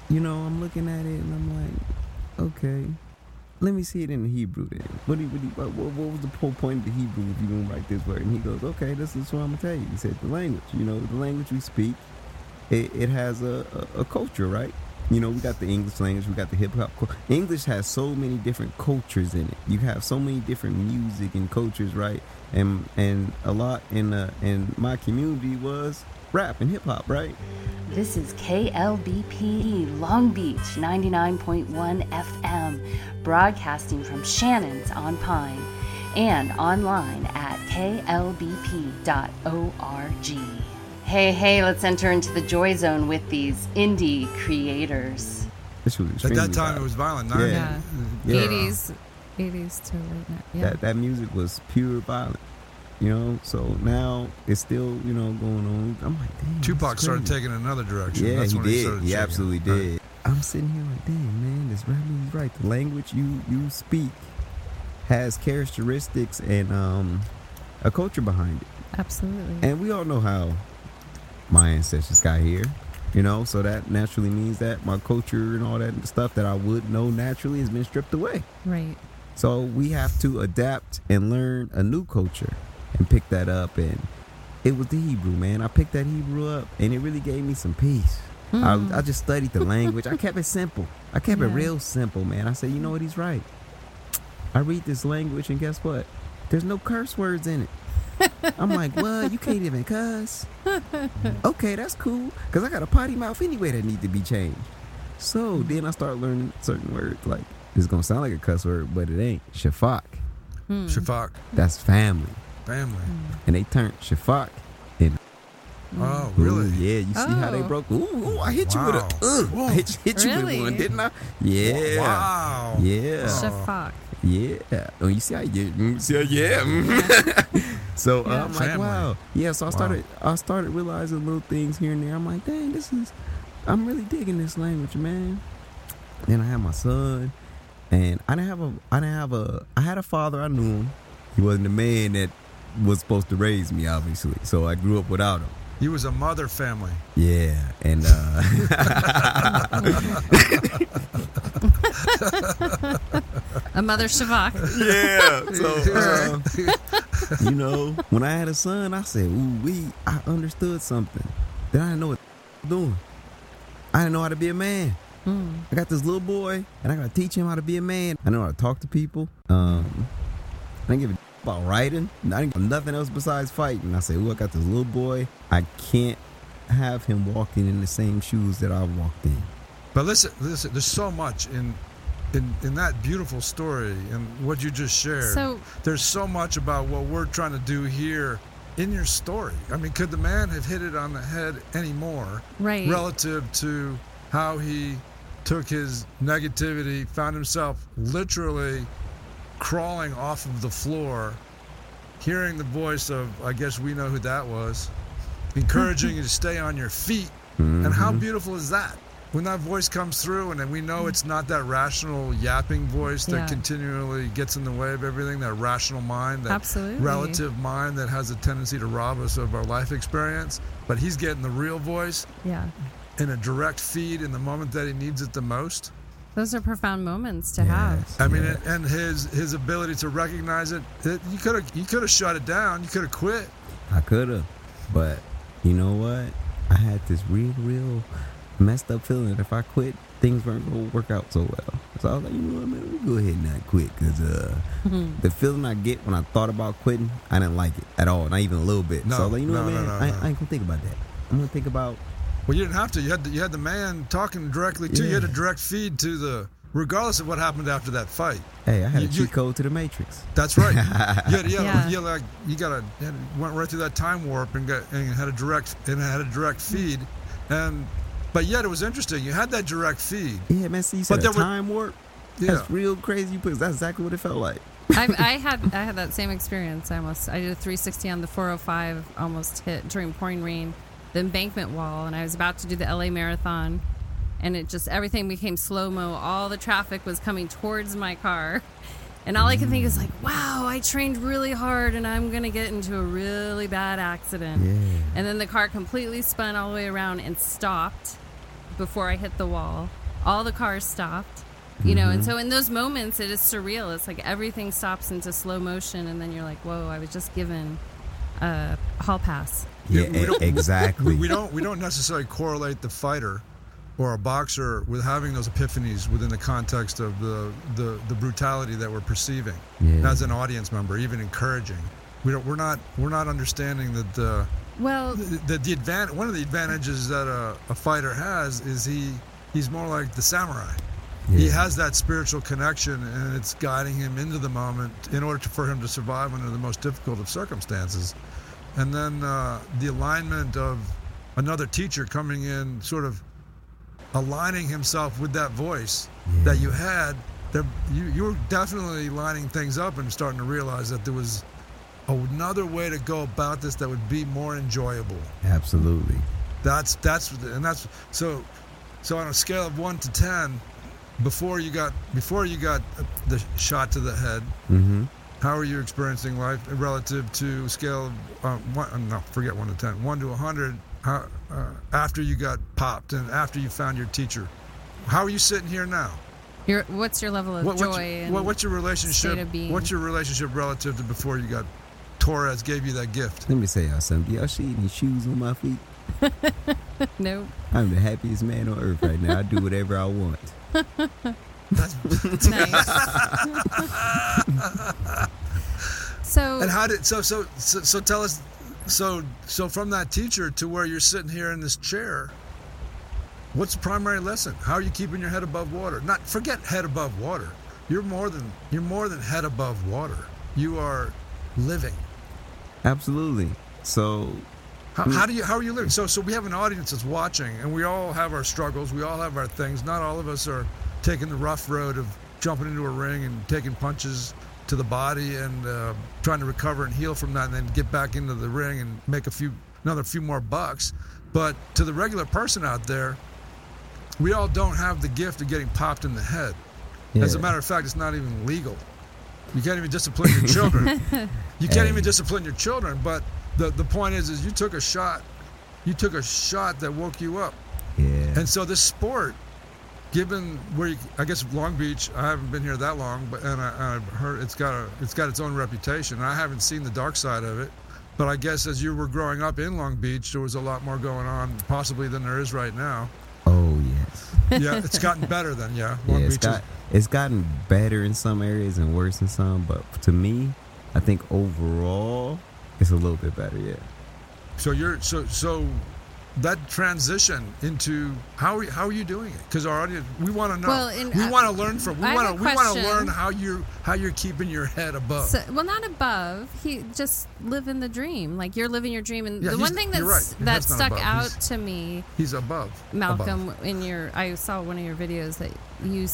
you know, I'm looking at it and I'm like, okay, let me see it in the Hebrew then. What, do you, what, do you, what, what was the whole point of the Hebrew if you're going to write this word? And he goes, okay, this is what I'm going to tell you. He said, the language, you know, the language we speak, it, it has a, a, a culture, right? You know, we got the English language, we got the hip hop. English has so many different cultures in it. You have so many different music and cultures, right? And and a lot in uh, in my community was rap and hip hop, right? This is KLBP Long Beach 99.1 FM, broadcasting from Shannon's on Pine and online at klbp.org. Hey, hey, let's enter into the joy zone with these indie creators. This was At that time, violent. it was violent. Yeah. Yeah. Yeah. 80s, 80s to right now. Yeah. That that music was pure violent. You know, so now it's still, you know, going on. I'm like, damn. Tupac that's started taking another direction. Yeah, That's he when he, did. started He, changing. absolutely Right. did. I'm sitting here like, damn, man, this rapper is right. The language you you speak has characteristics and um a culture behind it. Absolutely. And we all know how my ancestors got here. You know, so that naturally means that my culture and all that stuff that I would know naturally has been stripped away. right. So we have to adapt and learn a new culture and pick that up. And it was the Hebrew, man. I picked that Hebrew up and it really gave me some peace. I, hmm. I just studied the language. I kept it simple. I kept it real simple, man. I said, you know what? He's right. I read this language and guess what? There's no curse words in it. I'm like, what? You can't even cuss? Okay, that's cool. Because I got a potty mouth anyway that need to be changed. So then I start learning certain words. Like, it's going to sound like a cuss word, but it ain't. Shafak. Hmm. Shafak, That's family. family. And they turned Shafak in. Oh, Ooh, really? yeah, you see how they Oh. broke. Ooh, ooh, I hit you with a. Uh, I hit, hit you Really? with one, didn't I? Yeah. Wow. Yeah. Shafak. Yeah. Oh, you see how you mm, see how yeah. (laughs) so uh, Yeah. I'm like, wow. Yeah. So I Wow. started I started realizing little things here and there. I'm like, dang, this is I'm really digging this language, man. Then I had my son, and I didn't have a I didn't have a I had a father. I knew him. He wasn't the man that was supposed to raise me, obviously. So I grew up without him. He was a mother family. Yeah, and uh, (laughs) (laughs) A mother Shavak. (laughs) yeah. So (laughs) uh, you know, when I had a son, I said, "Ooh, we." I understood something that I didn't know what I was doing. I didn't know how to be a man. Hmm. I got this little boy, and I gotta teach him how to be a man. I know how to talk to people. Um, I didn't give a (laughs) about writing. I didn't give nothing else besides fighting. I said, "Ooh, I got this little boy. I can't have him walking in the same shoes that I walked in." But listen, listen. There's so much in in in that beautiful story and what you just shared. So, there's so much about what we're trying to do here in your story. I mean, could the man have hit it on the head anymore right. relative to how he took his negativity, found himself literally crawling off of the floor, hearing the voice of, I guess we know who that was, encouraging (laughs) you to stay on your feet. And how Mhm. beautiful is that? When that voice comes through, and we know it's not that rational yapping voice that Yeah. continually gets in the way of everything, that rational mind, that Absolutely. relative mind that has a tendency to rob us of our life experience. But he's getting the real voice Yeah. in a direct feed in the moment that he needs it the most. Those are profound moments to have. I mean, yes. and his his ability to recognize it, it you could have you could have shut it down. You could have quit. I could have, but you know what? I had this real, real messed up feeling that if I quit, things weren't going to work out so well. So I was like, you know what, man, let me go ahead and not quit because uh, the feeling I get when I thought about quitting, I didn't like it at all, not even a little bit. No, so I was like, you know no, what, man, no, I, no. I ain't gonna think about that. I'm gonna think about Well, you didn't have to. You had the, you had the man talking directly to you. You had a direct feed to the, regardless of what happened after that fight. hey, I had You- a you- cheat code to the Matrix. That's right. (laughs) you had, you had, Yeah. you had like you got a went right through that time warp and got and had a direct and had a direct feed, and but yet it was interesting. You had that direct feed. Yeah, man. See, you But said a there were- time warp. Yeah. That's real crazy because that's exactly what it felt like. I, I (laughs) had I had that same experience. I almost I did a 360 on the 405, almost hit during pouring rain, the embankment wall, and I was about to do the LA marathon, and it just everything became slow mo. All the traffic was coming towards my car, (laughs) and all I could think is like, wow, I trained really hard, and I'm gonna get into a really bad accident. Yeah. And then the car completely spun all the way around and stopped before I hit the wall. All the cars stopped. You know, and mm-hmm. so in those moments, it is surreal. It's like everything stops into slow motion, and then you're like, "Whoa! I was just given a hall pass." Yeah, Yeah, we don't- exactly. We, (laughs) we don't we don't necessarily correlate the fighter or a boxer with having those epiphanies within the context of the the, the brutality that we're perceiving Yeah. as an audience member, even encouraging. We don't, we're not we're not understanding that the Well, the, the advan- one of the advantages that a, a fighter has is he he's more like the samurai. He has that spiritual connection, and it's guiding him into the moment in order to, for him to survive under the most difficult of circumstances. And then uh, the alignment of another teacher coming in, sort of aligning himself with that voice that you had. There, you, you were definitely lining things up and starting to realize that there was another way to go about this that would be more enjoyable. Absolutely. That's that's and that's so so on a scale of one to ten, before you got before you got the shot to the head, Mm-hmm. how are you experiencing life relative to scale of uh, one, uh, no forget one to ten, one to a hundred? How, uh, after you got popped and after you found your teacher, how are you sitting here now? your what's your level of What- joy what's, your- and what- what's your relationship? state of being? What's your relationship relative to before you got Torres gave you that gift? Let me say y'all something. Do y'all see any shoes on my feet? (laughs) no? I'm the happiest man on earth right now. I do whatever I want. That's, Nice. (laughs) so And how did so so so, so tell us so so from that teacher to where you're sitting here in this chair what's the primary lesson how are you keeping your head above water not forget head above water you're more than you're more than head above water you are living Absolutely. So how, how do you how are you living? So so we have an audience that's watching and we all have our struggles. We all have our things. Not all of us are taking the rough road of jumping into a ring and taking punches to the body and uh, trying to recover and heal from that and then get back into the ring and make a few another few more bucks. But to the regular person out there we all don't have the gift of getting popped in the head. As a matter of fact it's not even legal you can't even discipline your children. (laughs) You can't Hey. even discipline your children but the, the point is is you took a shot. You took a shot that woke you up. Yeah. and so this sport given where you, i guess long beach i haven't been here that long but and I, i've heard it's got a it's got its own reputation. I haven't seen the dark side of it but i guess as you were growing up in long beach there was a lot more going on possibly than there is right now oh yes. yeah it's gotten better than yeah (laughs) Yeah, long it's beach is, got it's gotten better in some areas and worse in some, but to me, I think overall it's a little bit better, yeah. So you're so so that transition into how are, how are you doing it? Because our audience, we want to know. Well, in- we uh, want to learn from. We want to we want to learn how you how you're keeping your head above. So, well, not above. He just living the dream. Like you're living your dream. And Yeah, the one thing that's right. that That's stuck out He's- to me, He's above. Malcolm, Above. in your I saw one of your videos that you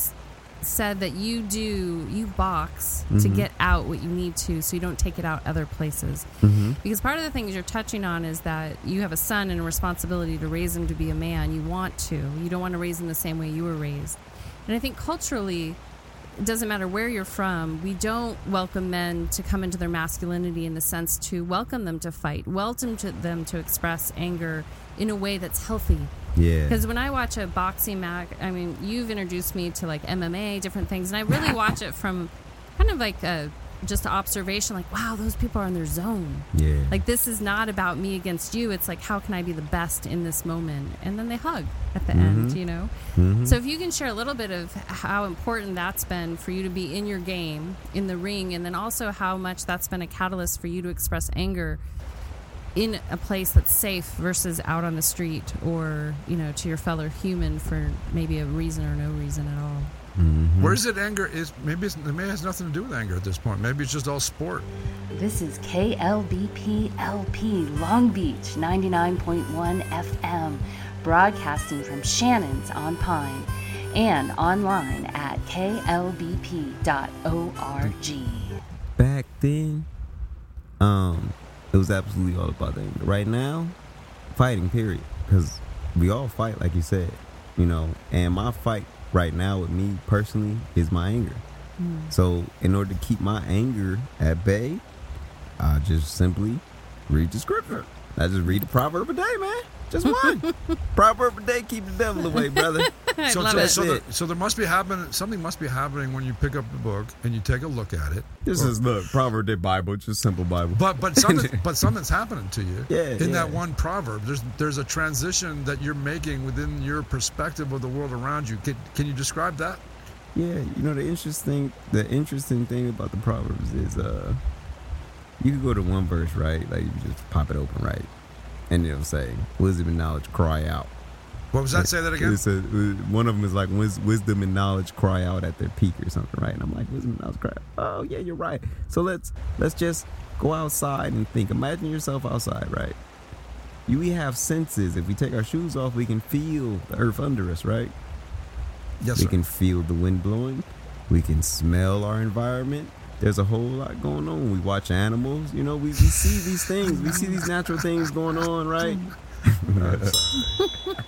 said that you do you box to Mhm. get out what you need to so you don't take it out other places Mm-hmm. because part of the things you're touching on is that you have a son and a responsibility to raise him to be a man you want to you don't want to raise him the same way you were raised and i think culturally it doesn't matter where you're from we don't welcome men to come into their masculinity in the sense to welcome them to fight welcome to them to express anger in a way that's healthy Yeah. because when I watch a boxing match, I mean, you've introduced me to like MMA, different things, and I really (laughs) watch it from kind of like a just observation, like, wow, those people are in their zone. Yeah. Like, this is not about me against you. It's like, how can I be the best in this moment? And then they hug at the end, you know? Mhm. So, if you can share a little bit of how important that's been for you to be in your game, in the ring, and then also how much that's been a catalyst for you to express anger in a place that's safe versus out on the street or, you know, to your fellow human for maybe a reason or no reason at all. Mhm. Where's it anger? Is maybe it's, it may has nothing to do with anger at this point. Maybe it's just all sport. This is KLBP LP Long Beach 99.1 FM, broadcasting from Shannon's on Pine and online at klbp.org. back then, um, it was absolutely all about the anger. Right now, fighting, period. Because we all fight, like you said, you know. And my fight right now with me personally is my anger. Mm. So, in order to keep my anger at bay, I just simply read the scripture. I just read the proverb a day, man. Just one (laughs) proverb a day, keep the devil away, brother. I (laughs) so, love so, it. so, That's the, so there must be happening. Something must be happening when you pick up the book and you take a look at it. This is the proverb day Bible, just simple Bible. But but something (laughs) but something's happening to you. Yeah, In that one proverb, there's there's a transition that you're making within your perspective of the world around you. Can, can you describe that? Yeah, you know the interesting the interesting thing about the proverbs is uh you can go to one verse, right? Like you just pop it open, right? And it'll say, Wisdom and knowledge cry out. What was that? Say that again. It uh, one of them is like wisdom and knowledge cry out at their peak or something, right? And I'm like, wisdom and knowledge cry. Out. Oh yeah, you're right. So let's let's just go outside and think. Imagine yourself outside, right? You we have senses. If we take our shoes off, we can feel the earth under us, right? Yes, we sir. can feel the wind blowing. We can smell our environment. There's a whole lot going on. We watch animals. You know, we, we see these things. We see these natural things going on, right? (laughs) (laughs)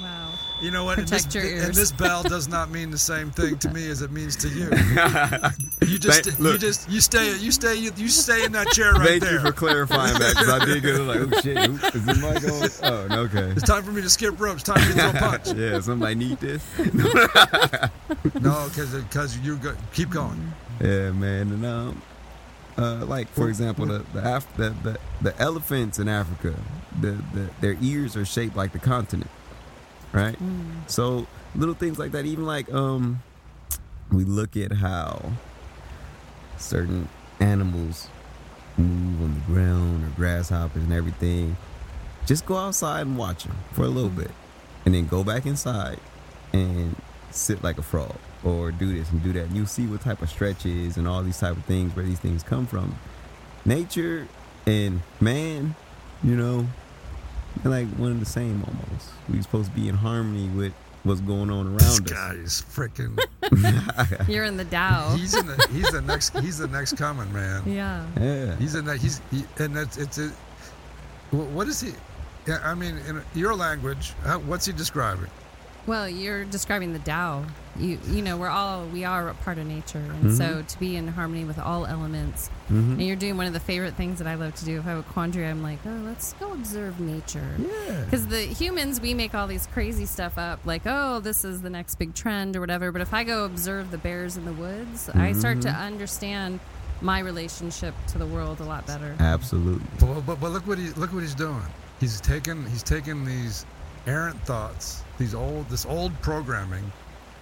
Wow. You know what? and this, your And this bell does not mean the same thing to me as it means to you. (laughs) You just Thank- you just you stay you stay you, you stay in that chair right Thank there. you for clarifying that because I did get it like, oh shit, who- is this mic on? (laughs) Oh, okay. it's time for me to skip ropes. Time for me to throw a punch. (laughs) Yeah, somebody need this. No, because because you go, keep going. Yeah, man. And um, uh, like for example, the the, Af- the the the elephants in Africa, the, the their ears are shaped like the continent, right? So little things like that. Even like um, we look at how certain animals move on the ground or grasshoppers and everything. Just go outside and watch them for a little bit, and then go back inside and sit like a frog or do this and do that. And you see what type of stretches and all these type of things where these things come from. Nature and man, you know, they're like one and the same almost. We're supposed to be in harmony with what's going on This around us. guy is freaking. (laughs) You're in the Tao. He's in the he's the next he's the next coming man. yeah. Yeah. He's in that he's he, and it's it's a, what is he? Yeah, I mean, in your language, how, what's he describing? Well, you're describing the Tao. You you know we're all we are a part of nature, and Mm-hmm. so to be in harmony with all elements. Mhm. And you're doing one of the favorite things that I love to do. If I have a quandary, I'm like, oh, let's go observe nature. Yeah. Because the humans, we make all these crazy stuff up, like, oh, this is the next big trend or whatever. But if I go observe the bears in the woods, I start to understand my relationship to the world a lot better. Absolutely. But, but, but look what he look what he's doing. He's taken he's taken these errant thoughts, these old this old programming,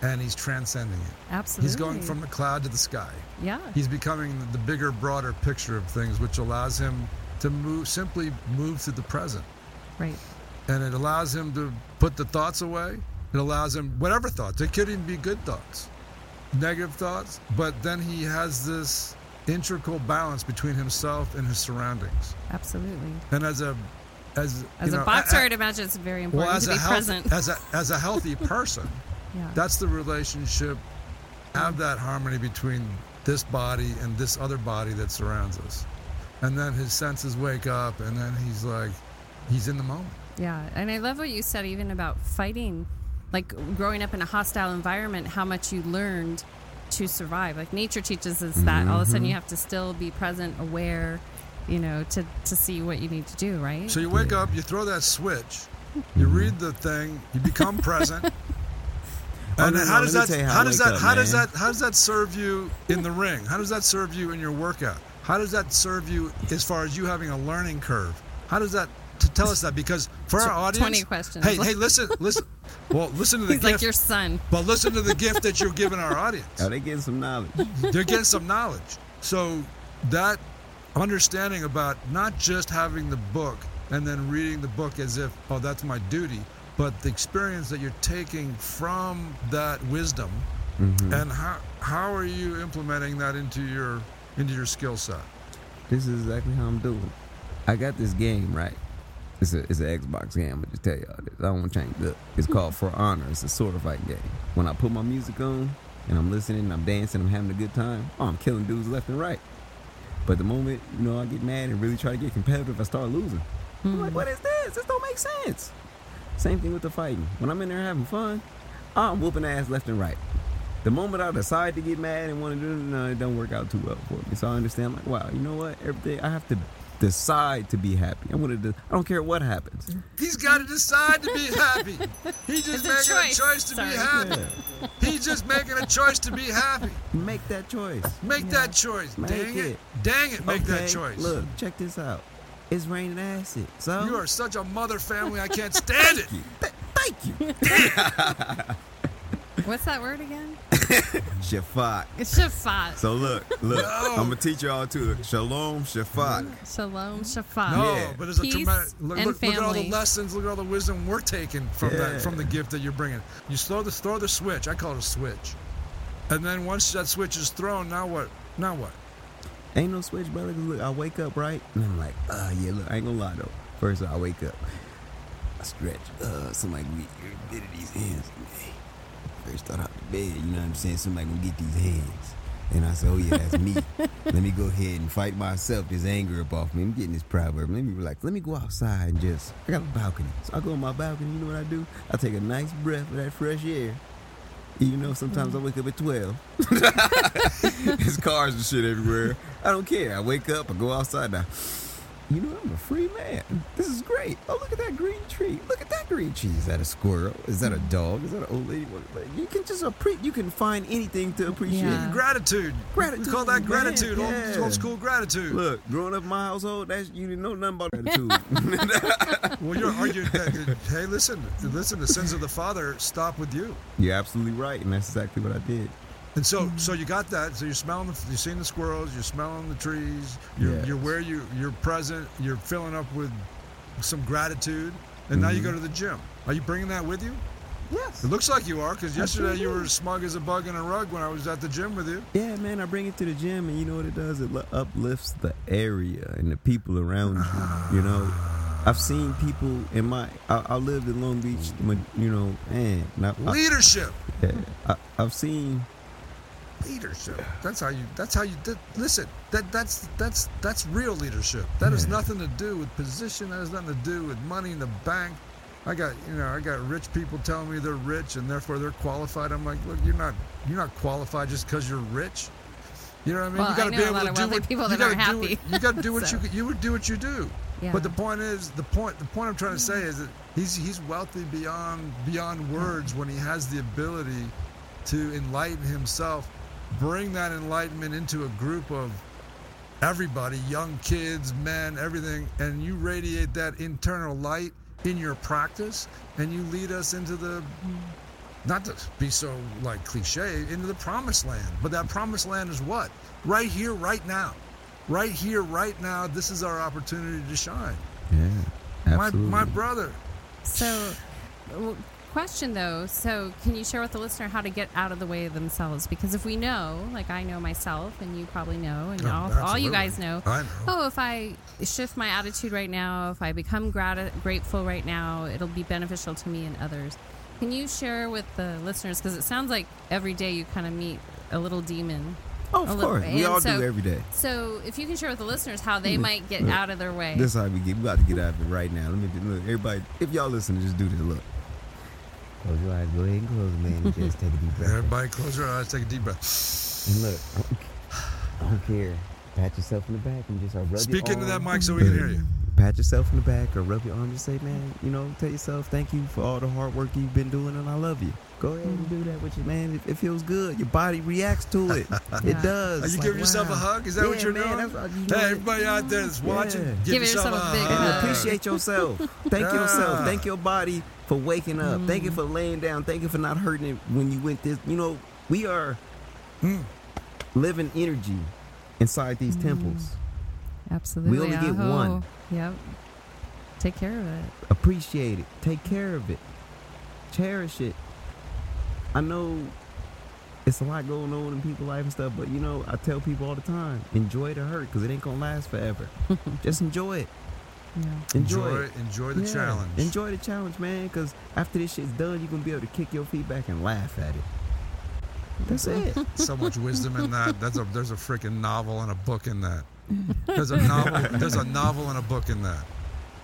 and he's transcending it. Absolutely. He's going from the cloud to the sky. yeah. He's becoming the bigger, broader picture of things, which allows him to move simply move through the present. Right. and it allows him to put the thoughts away. It allows him whatever thoughts. It could even be good thoughts, negative thoughts, but then he has this integral balance between himself and his surroundings. Absolutely. And as a as As a know, boxer, I, would imagine it's very well, important as to a be health- present. as a as a healthy (laughs) person, Yeah. That's the relationship. Have that harmony between this body and this other body that surrounds us. And then his senses wake up, and then he's like, he's in the moment. Yeah, and I love what you said even about fighting, like growing up in a hostile environment, how much you learned to survive. Like nature teaches us that. All of a sudden, mm-hmm. you have to still be present, aware, you know, to to see what you need to do. Right? So you wake up, you throw that switch, you mm-hmm. read the thing, you become present. (laughs) Oh, And no, then no, how does that how how does that up, how does that how does that serve you in the ring? How does that serve you in your workout? How does that serve you as far as you having a learning curve? How does that to tell us that because for our audience 20 questions. Hey, hey, listen, listen. Well, listen to the (laughs) He's gift. like your son. but listen to the gift that you're giving our audience (laughs) Are they getting some knowledge. they're getting some knowledge. So that understanding about not just having the book and then reading the book as if, oh, that's my duty, but the experience that you're taking from that wisdom mm-hmm. and how how are you implementing that into your into your skill set? This is exactly how I'm doing. I got this game right. It's a it's an Xbox game. I'm gonna just tell y'all this. I don't want to change it. It's called For Honor. It's a sword fight game. When I put my music on and I'm listening, and I'm dancing, I'm having a good time. Oh, I'm killing dudes left and right. But the moment you know I get mad and really try to get competitive, I start losing. I'm like, hmm. what is this? This don't make sense. Same thing with the fighting. When I'm in there having fun, I'm whooping ass left and right. The moment I decide to get mad and want to do it, no, it don't work out too well for me. So I understand, like, wow, you know what? Every day I have to decide to be happy. I want to. I don't care what happens. He's got to decide to be happy. He's just It's a making choice. a choice to Sorry. be happy. He's just making a choice to be happy. Make that choice. Make that choice. Make Dang it. it. Dang it, make that choice. Look, check this out. It's raining acid. So You are such a mother family, I can't stand it. Th- thank you. (laughs) What's that word again? Shafat. It's shafat. So look, look. No. I'm gonna teach y'all too. Shalom, Shafat. Shalom, shafat. No, Yeah. but there's a Peace tremendous look, and look, look at all the lessons, look at all the wisdom we're taking from Yeah. that from the gift that you're bringing. You throw the throw the switch. I call it a switch. And then once that switch is thrown, now what? Now what? Ain't no switch, brother. 'cause Look, I wake up right, and I'm like, uh, yeah. Look, I ain't gonna lie though. First, I wake up, I stretch. Uh, somebody gonna get rid of these hands. First thought out the bed, you know what I'm saying? Somebody gonna get these hands. And I said, oh yeah, that's me. (laughs) let me go ahead and fight myself, this anger up off me. I'm getting this proverb. Let me relax. Let me go outside and just, I got a balcony. So I go on my balcony, you know what I do? I take a nice breath of that fresh air. Even though sometimes I mm-hmm. wake up at 12. (laughs) (laughs) There's cars and shit everywhere. I don't care. I wake up, I go outside now. You know, I'm a free man. This is great. Oh, look at that green tree. Look at that green tree. Is that a squirrel? Is that a dog? Is that an old lady? What- like, You can just appreciate. You can find anything to appreciate. Yeah. Gratitude. Gratitude, We call that man, gratitude. Old, yeah. old school gratitude. Look, growing up in my household, that's you didn't know nothing about gratitude. (laughs) (laughs) Well, you're arguing. that- hey, listen, listen. The sins of the father stop with you. You're absolutely right, and that's exactly what I did. And so, hmm. so you got that. So you're smelling, the, you're seeing the squirrels, you're smelling the trees. You're, Yes. you're where you, you're present. You're filling up with some gratitude, and now you mm-hmm. go to the gym. Are you bringing that with you? Yes. It looks like you are, because yesterday you were smug as a bug in a rug when I was at the gym with you. Yeah, man, I bring it to the gym, and you know what it does? It uplifts the area and the people around you. You know, ah. I've seen people in my. I, I lived in Long Beach, you know, man. and I, I, Leadership, yeah, I, I've seen. Leadership. That's how you. That's how you did. Listen, that that's that's that's real leadership. That has hmm. nothing to do with position. That has nothing to do with money in the bank. I got you know I got rich people telling me they're rich and therefore they're qualified. I'm like, look, you're not you're not qualified just because you're rich. You know what I mean? Well, you I gotta be able to do what people you gotta do. happy. What, you got to do what (laughs) So. you you would do what you do. Yeah. But the point is, the point the point I'm trying to say mm. is that he's he's wealthy beyond beyond words mm. when he has the ability to enlighten himself, bring that enlightenment into a group of everybody, young kids, men, everything, and you radiate that internal light in your practice, and you lead us into the not to be so like cliche into the promised land. But that promised land is what? Right here right now. Right here right now this is our opportunity to shine. Yeah, my, absolutely. my brother. So, w- question though. So, can you share with the listener how to get out of the way of themselves? Because if we know, like I know myself, and you probably know, and Oh, all, all you guys know. Know. Oh, if I shift my attitude right now, if I become grat- grateful right now, it'll be beneficial to me and others. Can you share with the listeners because it sounds like every day you kind of meet a little demon. Oh, of course. We and all so- do every day. So if you can share with the listeners how they might get look, out of their way. This is how we get. We got to get out of it right now. Let me look. Everybody, if y'all listen, just do this. Look. Close your eyes. Go ahead and close them, man. Just take a deep breath. Everybody close your eyes, take a deep breath. And look, I don't, care. Pat yourself in the back and just uh, rub Speak into that mic so we can hear you. Pat yourself in the back or rub your arm. Just say, man, you know, tell yourself thank you for all the hard work you've been doing and I love you. Go ahead and do that with you, man. It, it feels good. Your body reacts to it. (laughs) It does. Are you It's giving like, yourself a hug? Is that what you're man, doing? you know Hey, what? everybody out there that's watching, Yeah. give, Give yourself, yourself a big hug. hug. Appreciate yourself. Thank Yeah. yourself. Thank your body for waking up. Thank Mm. you for laying down. Thank you for not hurting it when you went this. You know, we are Mm. living energy inside these temples. Absolutely. We only get Oh, one. Yep. Take care of it. Appreciate it. Take care of it. Cherish it. I know it's a lot going on in people's life and stuff, but you know, I tell people all the time, enjoy the hurt because it ain't gonna last forever. (laughs) Just enjoy it. Yeah. Enjoy, Enjoy, it. enjoy the Yeah. challenge. Enjoy the challenge, man, because after this shit's done, you're gonna be able to kick your feet back and laugh at it. That's mm-hmm. it. (laughs) so much wisdom in that. That's a there's a freaking novel and a book in that. (laughs) There's a novel. There's a novel and a book in that.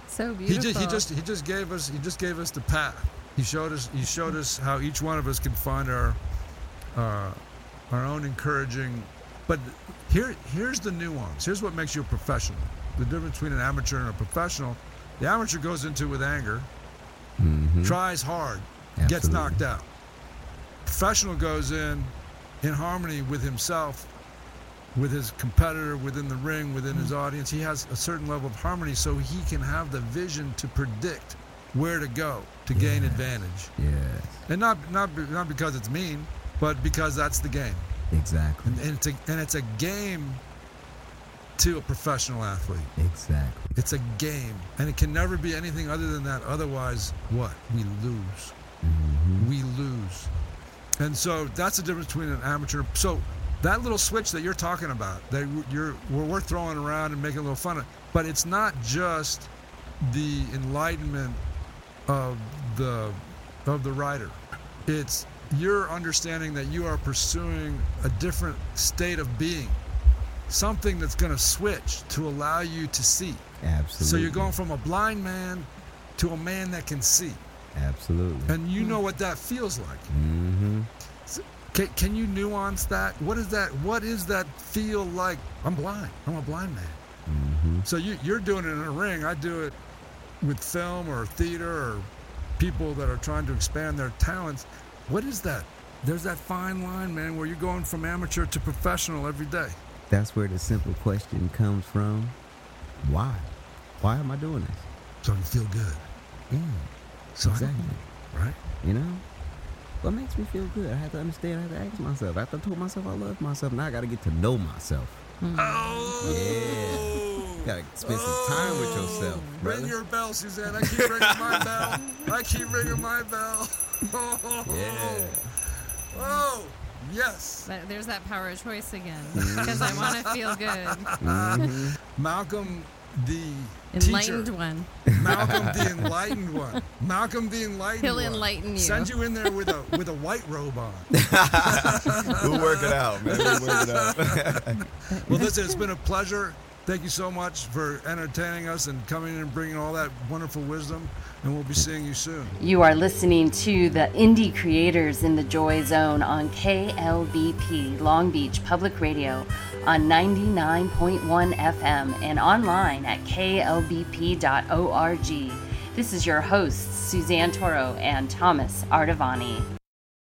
So beautiful. He just he just he just gave us he just gave us the path. He showed us he showed us how each one of us can find our uh, our own encouraging. But here here's the nuance. Here's what makes you a professional. The difference between an amateur and a professional. The amateur goes into it with anger, Mhm. tries hard, gets knocked out. Professional goes in in harmony with himself, with his competitor within the ring, within his audience. He has a certain level of harmony so he can have the vision to predict where to go to gain advantage. Yes, And not not not because it's mean, but because that's the game. exactly. And, and it's a and it's a game to a professional athlete. Exactly. It's a game, and it can never be anything other than that. Otherwise, what? We lose. Mhm. We lose. And so that's the difference between an amateur. So that little switch that you're talking about, that you're we're, we're throwing around and making a little fun of, but it's not just the enlightenment of the of the writer. It's your understanding that you are pursuing a different state of being, something that's going to switch to allow you to see. Absolutely. So you're going from a blind man to a man that can see, Absolutely. and you know what that feels like. Mm-hmm. Can, can you nuance that? What is that? What is that feel like? I'm blind. I'm a blind man. Mm-hmm. So you, you're doing it in a ring. I do it with film or theater or people that are trying to expand their talents. What is that? There's that fine line, man, where you're going from amateur to professional every day. That's where the simple question comes from. Why? Why am I doing this? So you feel good. Yeah, So I- exactly. right? You know? What makes me feel good? I have to understand. I have to ask myself. After I told myself I love myself, now I got to get to know myself. Hmm. Oh! Gotta spend some time with yourself, Ring your bell, Suzanne. I keep ringing my (laughs) bell. I keep ringing my bell. (laughs) Yeah. Oh, yes. But there's that power of choice again (laughs) because I want to feel good. Mhm. Malcolm the Enlightened teacher. one. Malcolm the enlightened one. Malcolm the enlightened He'll one. enlighten you. Send you in there with a with a white robe on. we'll work it out, man. We'll work it out. Well, listen, it's been a pleasure. Thank you so much for entertaining us and coming in and bringing all that wonderful wisdom. And we'll be seeing you soon. You are listening to the Indie Creators in the Joy Zone on KLBP Long Beach Public Radio on 99.1 FM and online at klbp.org. This is your hosts, Suzanne Toro and Thomas Ardavany.